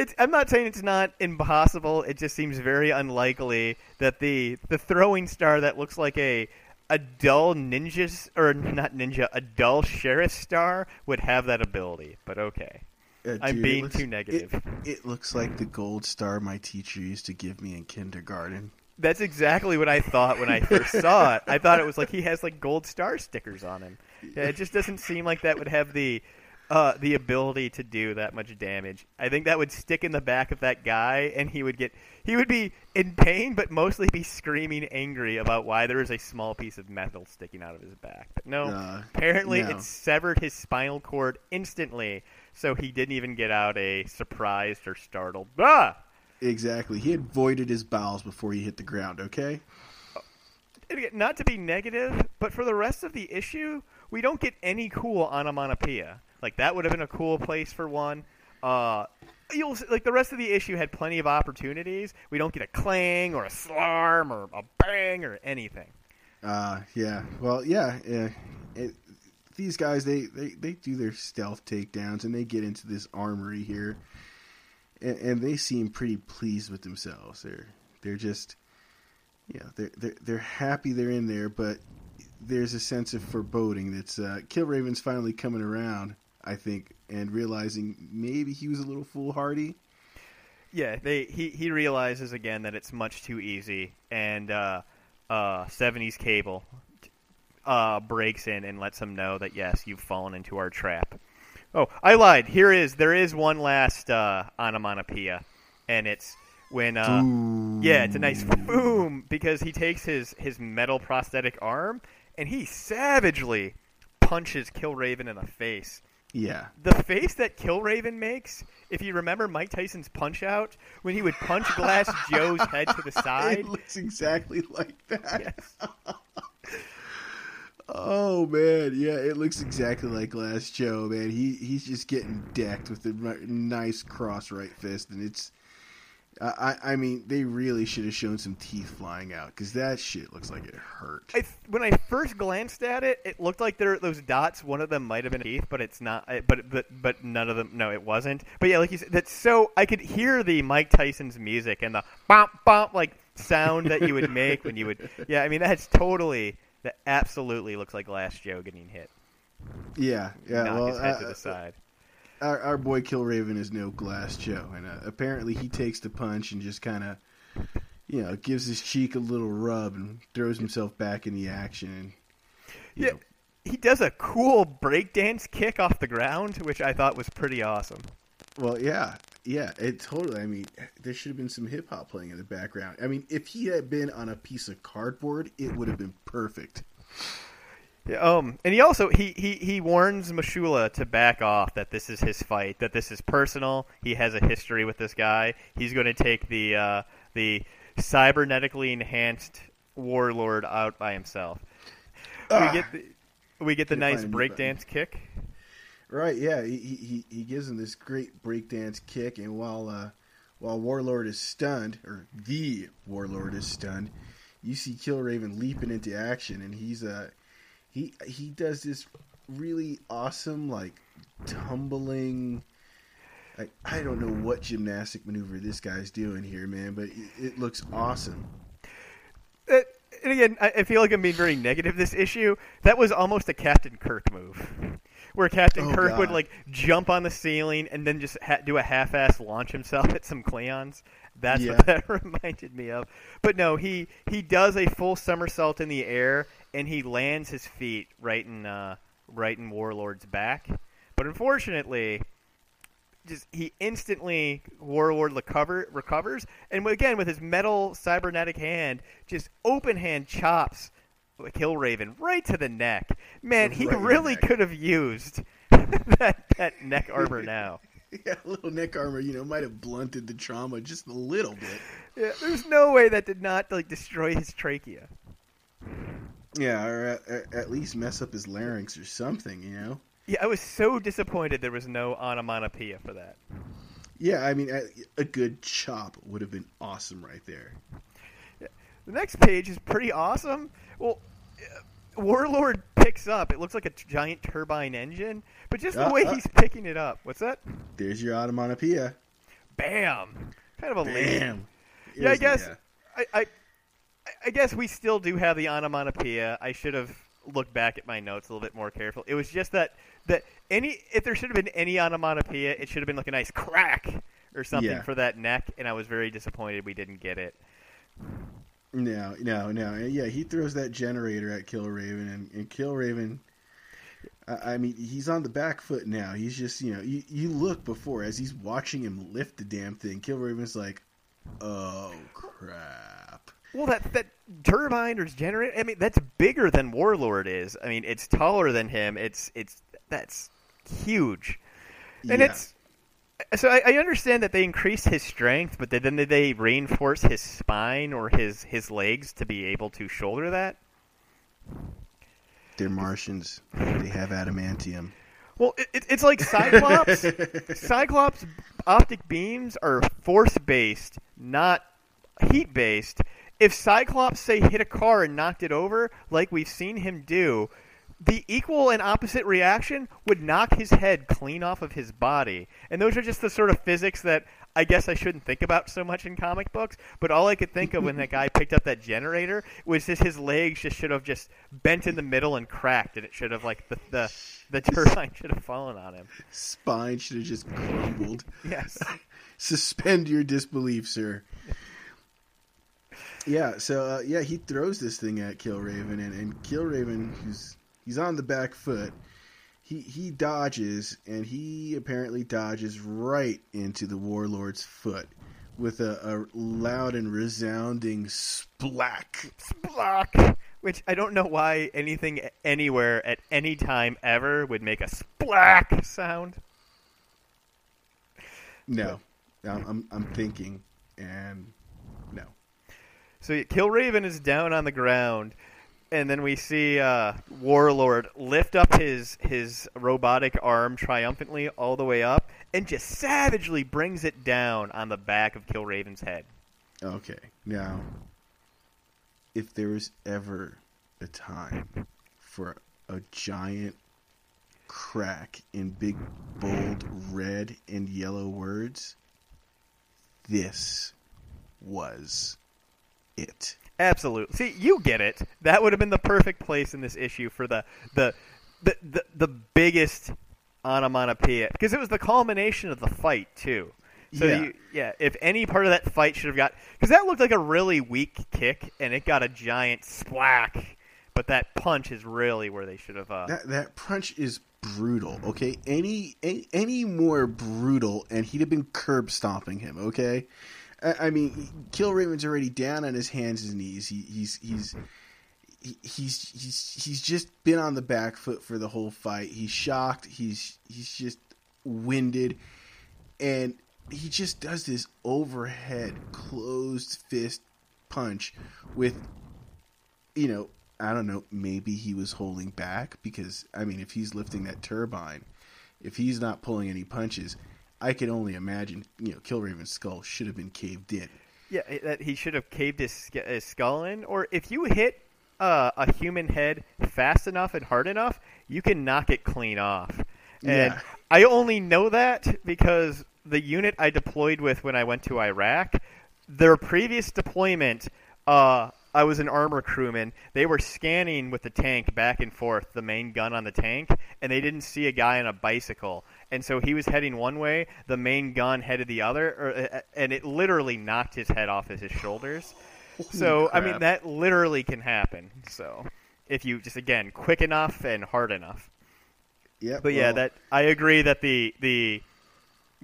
S1: It's, I'm not saying it's not impossible. It just seems very unlikely that the the throwing star that looks like a a dull ninja or not ninja, a dull sheriff star would have that ability. But okay,
S2: Uh,
S1: I'm
S2: dude,
S1: being
S2: looks-
S1: too negative.
S2: It, it looks like the gold star my teacher used to give me in kindergarten.
S1: that's exactly what I thought when I first saw it. I thought it was like he has like gold star stickers on him. Yeah, it just doesn't seem like that would have the uh, the ability to do that much damage. I think that would stick in the back of that guy, and he would get he would be in pain, but mostly be screaming angry about why there is a small piece of metal sticking out of his back. But no,
S2: Uh,
S1: apparently
S2: no.
S1: it severed his spinal cord instantly, so he didn't even get out a surprised or startled. Ah!
S2: Exactly. He had voided his bowels before he hit the ground, okay?
S1: Not to be negative, but for the rest of the issue, we don't get any cool onomatopoeia. Like that would have been a cool place for one. Uh, you'll like the rest of the issue had plenty of opportunities. We don't get a clang or a slarm or a bang or anything.
S2: Uh, yeah. Well, yeah. Uh, it, these guys, they, they, they do their stealth takedowns and they get into this armory here, and, and they seem pretty pleased with themselves. They're they're just, yeah, they're they're they're happy they're in there, but there's a sense of foreboding that's uh, Killraven's finally coming around, I think, and realizing maybe he was a little foolhardy.
S1: Yeah, they he he realizes again that it's much too easy, and uh, uh, '70s cable uh, breaks in and lets him know that yes, you've fallen into our trap. Oh, I lied. Here is there is one last uh, onomatopoeia, and it's when uh, yeah, it's a nice boom because he takes his his metal prosthetic arm and he savagely punches Killraven in the face.
S2: Yeah.
S1: The face that Killraven makes, if you remember Mike Tyson's punch out, when he would punch Glass Joe's head to the side.
S2: It looks exactly like that.
S1: Yes.
S2: Oh man, yeah, it looks exactly like Glass Joe, man. He he's just getting decked with a nice cross right fist, and it's. I I I mean, they really should have shown some teeth flying out because that shit looks like it hurt.
S1: I, when I first glanced at it, it looked like there those dots. One of them might have been teeth, but it's not. But but but none of them. No, it wasn't. But yeah, like you said, that's so. I could hear the Mike Tyson's music and the bump bump like sound that you would make when you would. Yeah, I mean that's totally. That absolutely looks like Glass Joe getting hit.
S2: Yeah, yeah.
S1: knock
S2: well,
S1: his head to the side.
S2: Our, our boy Killraven is no Glass Joe, and uh, apparently he takes the punch and just kind of, you know, gives his cheek a little rub and throws himself back in the action. And,
S1: Yeah,
S2: know,
S1: he does a cool breakdance kick off the ground, which I thought was pretty awesome.
S2: well, yeah, yeah, it totally. I mean, there should have been some hip hop playing in the background. I mean, if he had been on a piece of cardboard, it would have been perfect.
S1: Yeah, um, and he also he, he, he warns M'Shulla to back off that this is his fight, that this is personal. He has a history with this guy. He's going to take the uh, the cybernetically enhanced warlord out by himself.
S2: Ah.
S1: we get the we get the nice
S2: find a mute
S1: breakdance kick.
S2: Right? Yeah, he he he gives him this great breakdance kick, and while uh, while Warlord is stunned, or the Warlord is stunned, you see Killraven leaping into action, and he's uh he he does this really awesome like tumbling. I, I don't know what gymnastic maneuver this guy's doing here, man, but it, it looks awesome.
S1: Uh, and again, I, I feel like I'm being very negative this issue. That was almost a Captain Kirk move, where Captain
S2: Oh,
S1: Kirk would like jump on the ceiling and then just ha- do a half-ass launch himself at some Klingons. That's
S2: Yeah.
S1: what that reminded me of. But no, he he does a full somersault in the air and he lands his feet right in uh, right in Warlord's back. But unfortunately, just he instantly Warlord recover, recovers, and again with his metal cybernetic hand, just open hand chops Killraven right to the neck. Man, he
S2: Right
S1: really could have used that that neck armor now.
S2: Yeah, a little neck armor, you know, might have blunted the trauma just a little bit.
S1: Yeah, there's no way that did not like destroy his trachea.
S2: Yeah, or at, at- least mess up his larynx or something, you know.
S1: Yeah, I was so disappointed there was no onomatopoeia for that.
S2: Yeah, I mean, a, a good chop would have been awesome right there.
S1: The next page is pretty awesome. Well, uh, Warlord picks up. It looks like a t- giant turbine engine, but just the
S2: Uh,
S1: way
S2: uh.
S1: he's picking it up. What's that?
S2: There's your onomatopoeia.
S1: Bam! Kind of a.
S2: Bam.
S1: Yeah, I guess. I, I, I guess we still do have the onomatopoeia. I should have looked back at my notes a little bit more careful. It was just that that any if there should have been any onomatopoeia, it should have been like a nice crack or something
S2: Yeah.
S1: for that neck, and I was very disappointed we didn't get it.
S2: No, no, no. Yeah, he throws that generator at Killraven, and, and Killraven. I I mean, he's on the back foot now. He's just, you know, you, you look before as he's watching him lift the damn thing. Killraven's like, oh crap.
S1: Well, that that turbine or generator. I mean, that's bigger than Warlord is. I mean, it's taller than him. It's it's that's huge, and
S2: Yeah.
S1: it's so I, I understand that they increased his strength, but then did they reinforce his spine or his his legs to be able to shoulder that?
S2: They're Martians. They have adamantium.
S1: Well, it, it, it's like Cyclops. Cyclops optic beams are force based, not heat based. If Cyclops say hit a car and knocked it over, like we've seen him do, the equal and opposite reaction would knock his head clean off of his body. And those are just the sort of physics that I guess I shouldn't think about so much in comic books. But all I could think of when that guy picked up that generator was just his legs just should have just bent in the middle and cracked, and it should have like the the, the turbine should have fallen on him.
S2: Spine should have just crumbled.
S1: Yes.
S2: Suspend your disbelief, sir. Yeah, so uh, yeah, he throws this thing at Killraven, and, and Killraven, who's he's on the back foot, he he dodges, and he apparently dodges right into the warlord's foot with a, a loud and resounding splack.
S1: Splack! Which I don't know why anything anywhere at any time ever would make a splack sound.
S2: No, I'm I'm, I'm thinking, and.
S1: So Killraven is down on the ground, and then we see uh, Warlord lift up his his robotic arm triumphantly all the way up, and just savagely brings it down on the back of Killraven's head.
S2: Okay, now, if there was ever a time for a giant crack in big, bold red and yellow words, this was it.
S1: Absolutely. See, you get it. That would have been the perfect place in this issue for the the the the, the biggest onomatopoeia because it was the culmination of the fight too. So
S2: Yeah.
S1: you, yeah, if any part of that fight should have got because that looked like a really weak kick and it got a giant splack, but that punch is really where they should have. Uh,
S2: That that punch is brutal. Okay, any any, any more brutal, and he'd have been curb stomping him. Okay, I, mean, Killraven's already down on his hands and knees. He, he's he's. He's he's he's just been on the back foot for the whole fight. He's shocked. He's he's just winded, and he just does this overhead closed fist punch with you know, I don't know, maybe he was holding back because I mean, if he's lifting that turbine, if he's not pulling any punches, I can only imagine, you know, Killraven's skull should have been caved in.
S1: Yeah, that he should have caved his, his skull in. Or if you hit uh, a human head fast enough and hard enough, you can knock it clean off. And
S2: Yeah.
S1: I only know that because the unit I deployed with when I went to Iraq, their previous deployment, uh, I was an armor crewman. They were scanning with the tank back and forth, the main gun on the tank, and they didn't see a guy on a bicycle. And so he was heading one way, the main gun headed the other, or, uh, and it literally knocked his head off of his shoulders. So I mean that literally can happen. So if you just again quick enough and hard enough.
S2: Yeah.
S1: But yeah, that I agree that the the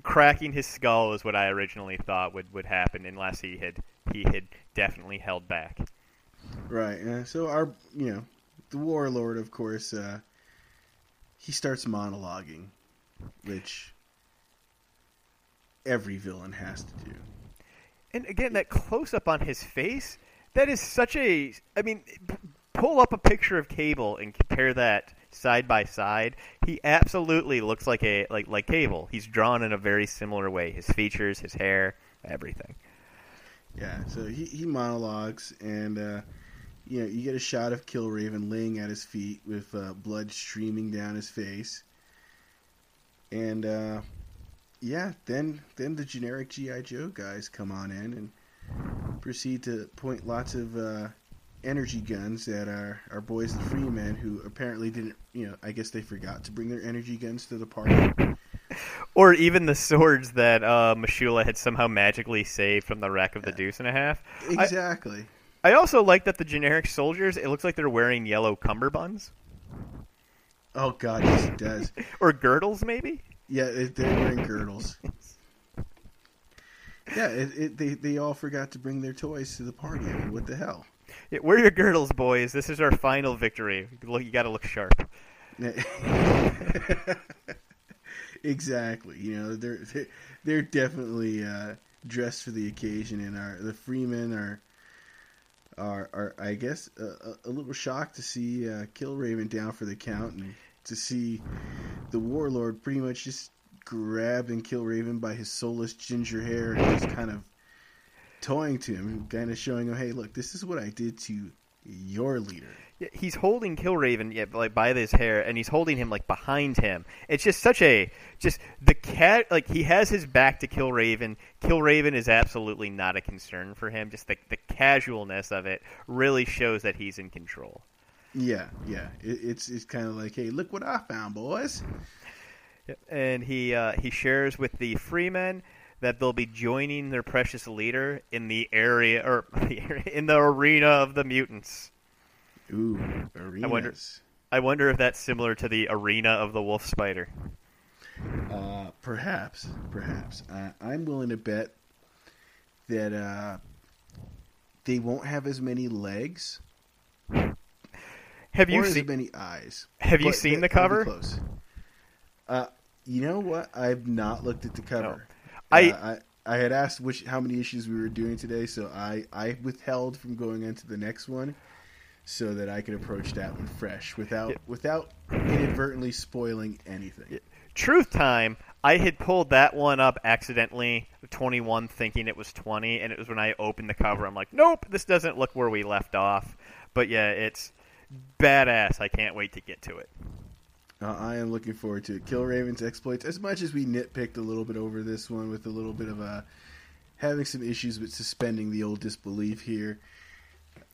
S1: cracking his skull is what I originally thought would, would happen unless he had he had definitely held back.
S2: right. Uh, so our, you know, the warlord, of course, uh, he starts monologuing, which every villain has to do.
S1: And again, that close up on his face, that is such a. I mean, pull up a picture of Cable and compare that side by side. He absolutely looks like a like like Cable. He's drawn in a very similar way. His features, his hair, everything.
S2: Yeah, so he, he monologues, and uh, you know you get a shot of Killraven laying at his feet with uh, blood streaming down his face, and uh, yeah, then then the generic GI Joe guys come on in and proceed to point lots of uh, energy guns at our our boys the Freemen, who apparently didn't, you know, I guess they forgot to bring their energy guns to the party.
S1: Or even the swords that uh, M'Shulla had somehow magically saved from the wreck of the Deuce and a Half. I,
S2: exactly.
S1: I also like that the generic soldiers. It looks like they're wearing yellow cummerbunds
S2: Oh God, yes it does.
S1: or girdles, maybe.
S2: Yeah, it, they're wearing girdles. Yeah, it, it, they they all forgot to bring their toys to the party. I mean, what the hell?
S1: Yeah, wear your girdles, boys. This is our final victory. Look, you got to look sharp.
S2: exactly. You know, they're they're, they're definitely uh, dressed for the occasion, and our the Freemen are are are I guess a, a, a little shocked to see uh, Killraven down for the count, and to see the Warlord pretty much just grabbing Killraven by his soulless ginger hair and just kind of toying to him, kind of showing him, "Hey, look, this is what I did to your leader."
S1: Yeah, he's holding Killraven yeah, like by his hair, and he's holding him like behind him. It's just such a just the cat like he has his back to Killraven. Killraven is absolutely not a concern for him. Just the the casualness of it really shows that he's in control.
S2: Yeah, yeah. It, it's it's kind of like, "Hey, look what I found, boys."
S1: And he uh, he shares with the Freemen that they'll be joining their precious leader in the area or in the arena of the mutants.
S2: Ooh, arenas.
S1: wonder- I wonder if that's similar to the arena of the wolf spider.
S2: Uh, perhaps, perhaps. Uh, I'm willing to bet that uh, they won't have as many legs
S1: Have you seen?
S2: many eyes.
S1: Have you seen the cover?
S2: Close. Uh, you know what? I've not looked at the cover.
S1: I-
S2: Uh, I I had asked which how many issues we were doing today, so I I withheld from going into the next one so that I could approach that one fresh without
S1: Yeah.
S2: without inadvertently spoiling anything.
S1: Truth time. I had pulled that one up accidentally, 21, thinking it was 20, and it was when I opened the cover. I'm like, nope, this doesn't look where we left off. But yeah, it's badass. I can't wait to get to it.
S2: Uh, I am looking forward to it. Killraven's exploits. As much as we nitpicked a little bit over this one with a little bit of a having some issues with suspending the old disbelief here,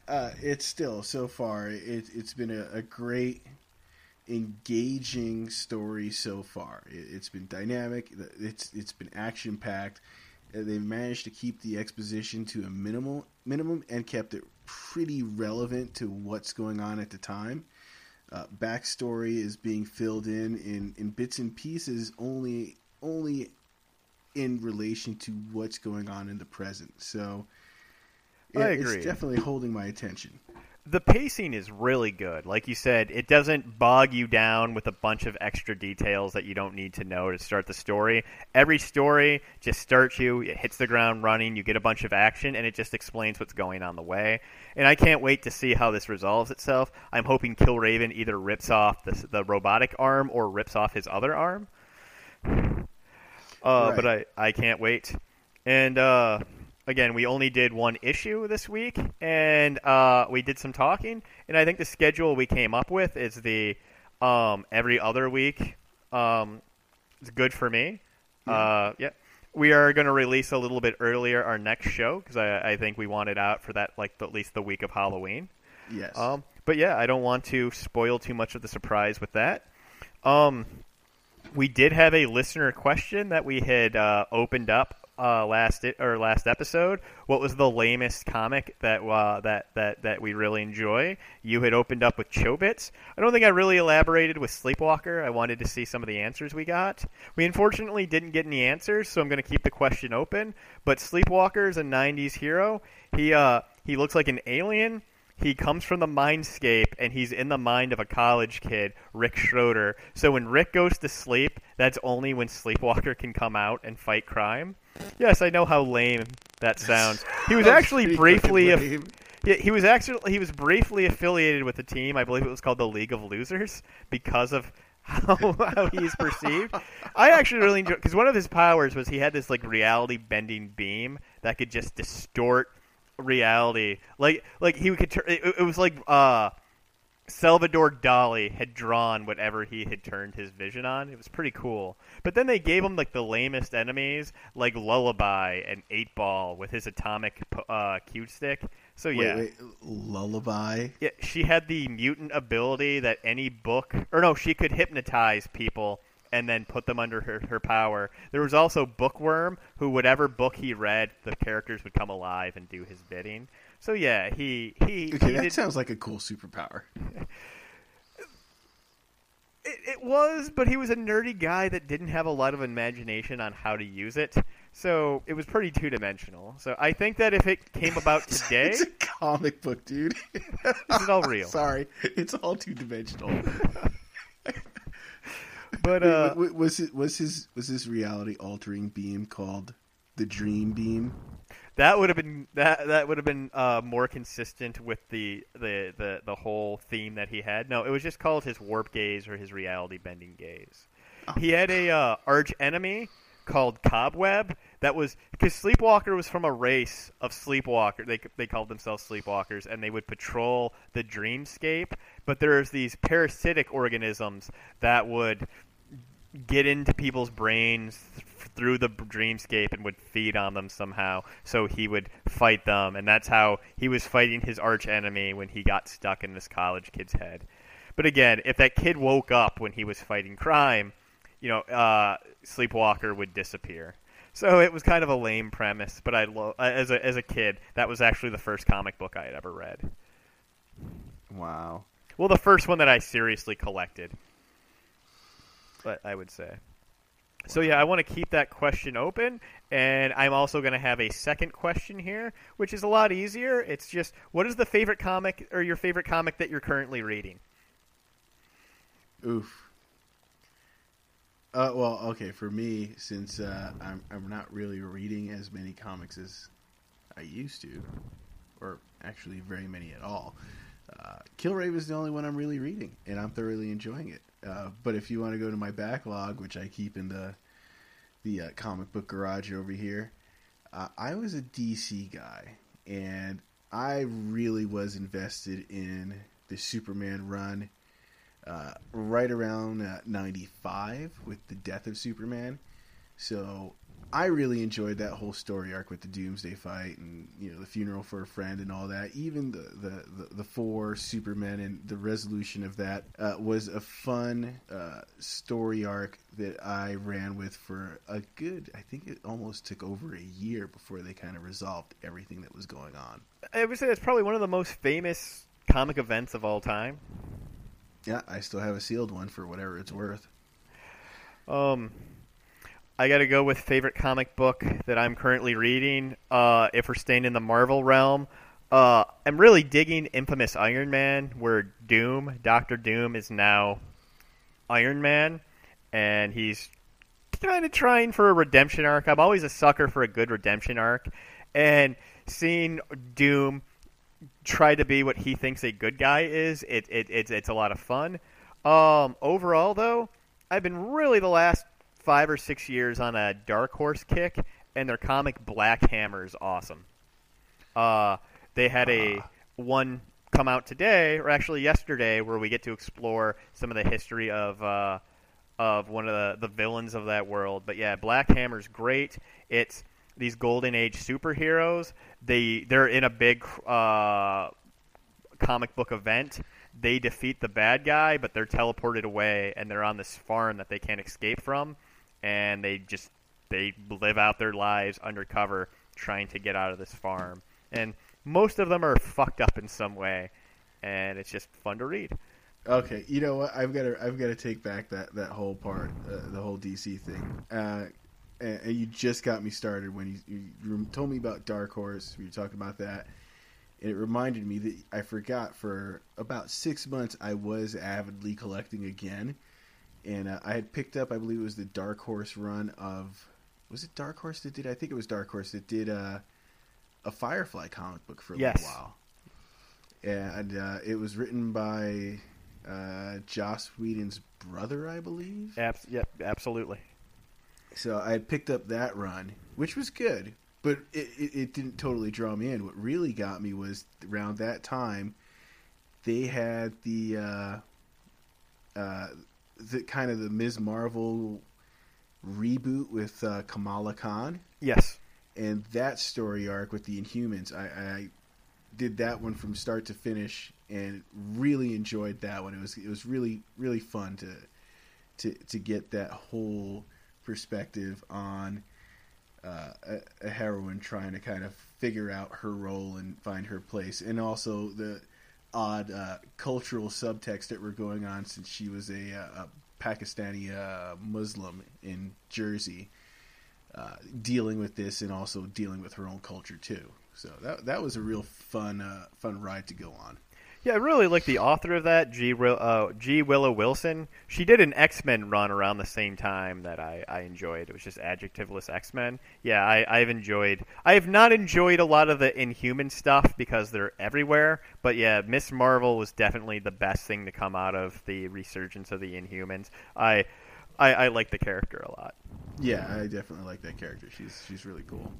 S2: uh, it's still so far it, it's been a, a great, engaging story so far. It, it's been dynamic. It's it's been action packed. They've managed to keep the exposition to a minimal minimum and kept it pretty relevant to what's going on at the time uh, backstory is being filled in, in in bits and pieces only only in relation to what's going on in the present. So
S1: I
S2: yeah,
S1: agree.
S2: it's definitely holding my attention.
S1: The pacing is really good. Like you said, it doesn't bog you down with a bunch of extra details that you don't need to know to start the story. Every story just starts you, it hits the ground running, you get a bunch of action, and it just explains what's going on the way. And I can't wait to see how this resolves itself. I'm hoping Killraven either rips off the, the robotic arm or rips off his other arm. Uh, But I, I can't wait. And uh, again, we only did one issue this week, and uh, we did some talking. And I think the schedule we came up with is the um, every other week. Um, it's good for me. Uh, yeah. We are going to release a little bit earlier our next show because I, I think we want it out for that like at least the week of Halloween.
S2: Yes.
S1: Um, but yeah, I don't want to spoil too much of the surprise with that. Um, we did have a listener question that we had uh, opened up uh, last i- or last episode. What was the lamest comic that uh, that that that we really enjoy? You had opened up with Chobits. I don't think I really elaborated with Sleepwalker. I wanted to see some of the answers we got. We unfortunately didn't get any answers, so I'm going to keep the question open. But Sleepwalker is a '90s hero. He uh, he looks like an alien. He comes from the mindscape and he's in the mind of a college kid, Rick Schroeder. So when Rick goes to sleep, that's only when Sleepwalker can come out and fight crime. Yes, I know how lame that sounds. He was actually briefly aff- yeah, he was actually he was briefly affiliated with a team. I believe it was called the League of Losers because of how, how he's perceived. I actually really enjoy because one of his powers was he had this like reality bending beam that could just distort reality. Like like he could turn. It, it was like uh, Salvador Dali had drawn whatever he had turned his vision on. It was pretty cool. But then they gave him like the lamest enemies, like Lullaby and Eight Ball with his atomic uh, cue stick. So yeah.
S2: Wait, wait, lullaby.
S1: Yeah, she had the mutant ability that any book, or no, she could hypnotize people and then put them under her, her power. There was also Bookworm, who whatever book he read, the characters would come alive and do his bidding. So yeah, he he,
S2: Okay,
S1: he
S2: that
S1: did,
S2: sounds like a cool superpower.
S1: it, it was, but he was a nerdy guy that didn't have a lot of imagination on how to use it. So it was pretty two dimensional. So I think that if it came about today,
S2: it's a comic book, dude.
S1: Is all real.
S2: Sorry, it's all two dimensional.
S1: But uh,
S2: was it was his was his reality altering beam called the Dream Beam?
S1: That would have been that that would have been uh, more consistent with the, the, the, the whole theme that he had. No, it was just called his warp gaze or his reality bending gaze. He had a uh, arch enemy called Cobweb that was because Sleepwalker was from a race of sleepwalker. They they called themselves Sleepwalkers, and they would patrol the dreamscape. But there's these parasitic organisms that would get into people's brains th- through the dreamscape and would feed on them somehow. So he would fight them, and that's how he was fighting his arch enemy when he got stuck in this college kid's head. But again, if that kid woke up when he was fighting crime, you know, uh, Sleepwalker would disappear. So it was kind of a lame premise, but I lo- as a as a kid, that was actually the first comic book I had ever read.
S2: Wow.
S1: Well, the first one that I seriously collected. But I would say. So yeah, I want to keep that question open, and I'm also going to have a second question here, which is a lot easier. It's just, what is the favorite comic or your favorite comic that you're currently reading?
S2: Oof. Uh, well, okay. For me, since uh, I'm I'm not really reading as many comics as I used to, or actually very many at all. Uh, Killraven is the only one I'm really reading, and I'm thoroughly enjoying it. Uh, but if you want to go to my backlog, which I keep in the the uh, comic book garage over here, uh, I was a DC guy, and I really was invested in the Superman run uh, right around uh, 95 with the death of Superman. So I really enjoyed that whole story arc with the Doomsday fight and you know the funeral for a friend and all that. Even the the, the, the four Supermen and the resolution of that uh, was a fun uh, story arc that I ran with for a good. I think it almost took over a year before they kind of resolved everything that was going on.
S1: I would say it's probably one of the most famous comic events of all time.
S2: Yeah, I still have a sealed one for whatever it's worth.
S1: Um, I got to go with favorite comic book that I'm currently reading. Uh, if we're staying in the Marvel realm, uh, I'm really digging Infamous Iron Man, where Doom, Doctor Doom, is now Iron Man, and he's kind of trying for a redemption arc. I'm always a sucker for a good redemption arc, and seeing Doom try to be what he thinks a good guy is, it, it it's it's a lot of fun. Um, overall, though, I've been really the last five or six years on a Dark Horse kick, and their comic Black Hammer is awesome. Uh, they had a one come out today, or actually yesterday, where we get to explore some of the history of uh, of one of the, the villains of that world. But yeah, Black Hammer's great. It's these golden age superheroes. They they're in a big uh, comic book event. They defeat the bad guy, but they're teleported away, and they're on this farm that they can't escape from, and they just they live out their lives undercover trying to get out of this farm. And most of them are fucked up in some way, and it's just fun to read.
S2: Okay, you know what? I've got to I've got to take back that that whole part, uh, the whole DC thing. And, you just got me started when you, you told me about Dark Horse. We were talking about that, and it reminded me that I forgot for about six months I was avidly collecting again, and uh, I had picked up I believe it was the Dark Horse run of was it Dark Horse that did I think it was Dark Horse that did uh, a Firefly comic book for a
S1: Yes.
S2: little while, and uh, it was written by uh, Joss Whedon's brother, I believe.
S1: Abs- yep, absolutely.
S2: So I picked up that run, which was good, but it, it, it didn't totally draw me in. What really got me was around that time, they had the uh, uh, the kind of the Ms. Marvel reboot with uh, Kamala Khan,
S1: Yes.
S2: and that story arc with the Inhumans. I, I did that one from start to finish, and really enjoyed that one. It was it was really really fun to to to get that whole perspective on uh, a, a heroine trying to kind of figure out her role and find her place, and also the odd uh, cultural subtext that were going on since she was a, uh, a Pakistani uh, Muslim in Jersey, uh, dealing with this and also dealing with her own culture too. So that that was a real fun uh, fun ride to go on.
S1: Yeah, I really like the author of that, G. Will- uh, G. Willow Wilson. She did an X Men run around the same time that I, I enjoyed. It was just adjectiveless X Men. Yeah, I, I've enjoyed. I have not enjoyed a lot of the Inhuman stuff because they're everywhere. But yeah, Miss Marvel was definitely the best thing to come out of the resurgence of the Inhumans. I, I, I like the character a lot.
S2: Yeah, I definitely like that character. She's she's really cool.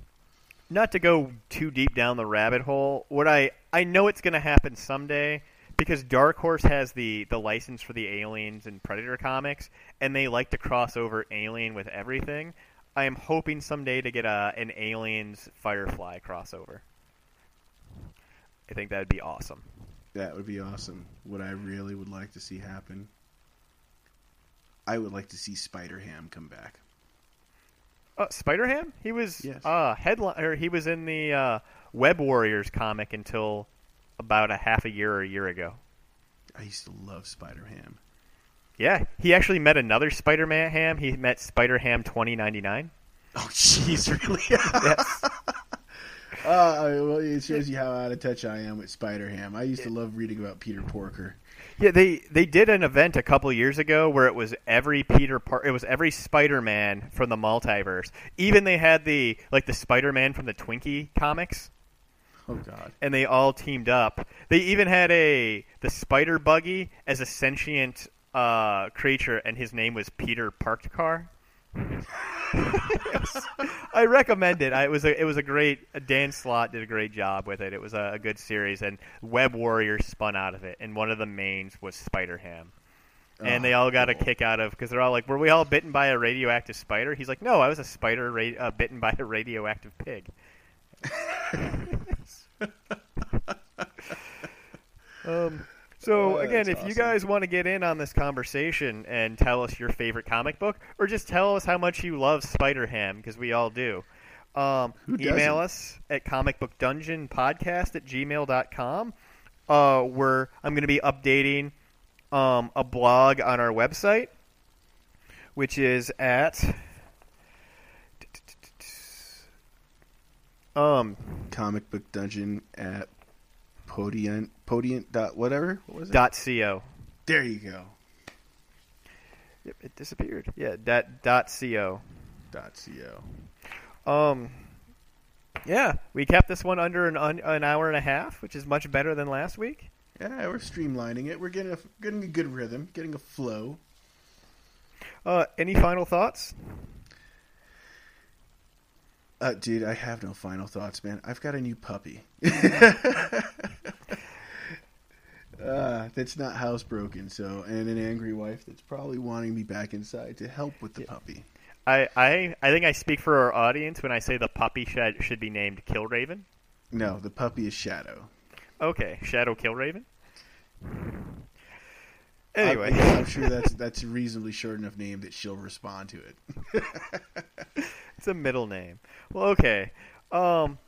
S1: Not to go too deep down the rabbit hole, what I I know it's going to happen someday because Dark Horse has the the license for the Aliens and Predator comics, and they like to cross over Alien with everything. I am hoping someday to get a an Aliens Firefly crossover. I think that would be awesome.
S2: That would be awesome. What I really would like to see happen, I would like to see Spider Ham come back.
S1: Uh, Spider Ham? He was
S2: Yes.
S1: uh, headline, or he was in the uh, Web Warriors comic until about a half a year or a year ago.
S2: I used to love Spider Ham.
S1: Yeah, he actually met another Spider Man Ham. He met Spider Ham twenty ninety nine.
S2: Oh, jeez, really?
S1: Yes.
S2: Uh, well, it shows you how out of touch I am with Spider Ham. I used to love reading about Peter Porker.
S1: Yeah, they they did an event a couple years ago where it was every Peter Par- it was every Spider-Man from the multiverse. Even they had the like the Spider-Man from the Twinkie comics
S2: Oh God.
S1: and they all teamed up. They even had a the Spider Buggy as a sentient uh, creature and his name was Peter Parked Car. I recommend it. I, it was a it was a great Dan Slott did a great job with it. It was a, a good series, and Web Warriors spun out of it, and one of the mains was Spider Ham. And they
S2: Oh,
S1: all got a kick out of because they're all like, "Were we all bitten by a radioactive spider?" He's like, "No, I was a spider ra- uh, bitten by a radioactive pig." um, so
S2: Oh,
S1: again, if you guys want to get in on this conversation and tell us your favorite comic book, or just tell us how much you love Spider Ham, because we all do. Um, email us at comicbookdungeonpodcast at gmail.com. Uh, where I'm going to be updating um, a blog on our website, which is at um,
S2: Comic Book Dungeon at Podiant Podiant dot whatever. What was it?
S1: dot co.
S2: There you go.
S1: Yep, it disappeared. Yeah, that dot co.
S2: Dot co.
S1: Um, yeah, we kept this one under an un, an hour and a half, which is much better than last week.
S2: Yeah, we're streamlining it. We're getting a getting a good rhythm, getting a flow.
S1: Uh, any final thoughts?
S2: Uh, dude, I have no final thoughts, man. I've got a new puppy. uh, that's not housebroken, so and an angry wife that's probably wanting me back inside to help with the puppy.
S1: I, I I think I speak for our audience when I say the puppy should should be named Killraven.
S2: No, the puppy is Shadow.
S1: Okay, Shadow Killraven. Anyway,
S2: I, am sure that's that's a reasonably short enough name that she'll respond to it.
S1: it's a middle name. Well, okay. Um,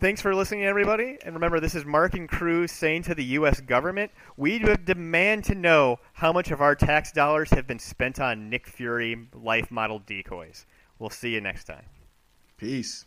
S1: thanks for listening, everybody. And remember, this is Mark and Cruz saying to the U.S. government, we demand to know how much of our tax dollars have been spent on Nick Fury life model decoys. We'll see you next time.
S2: Peace.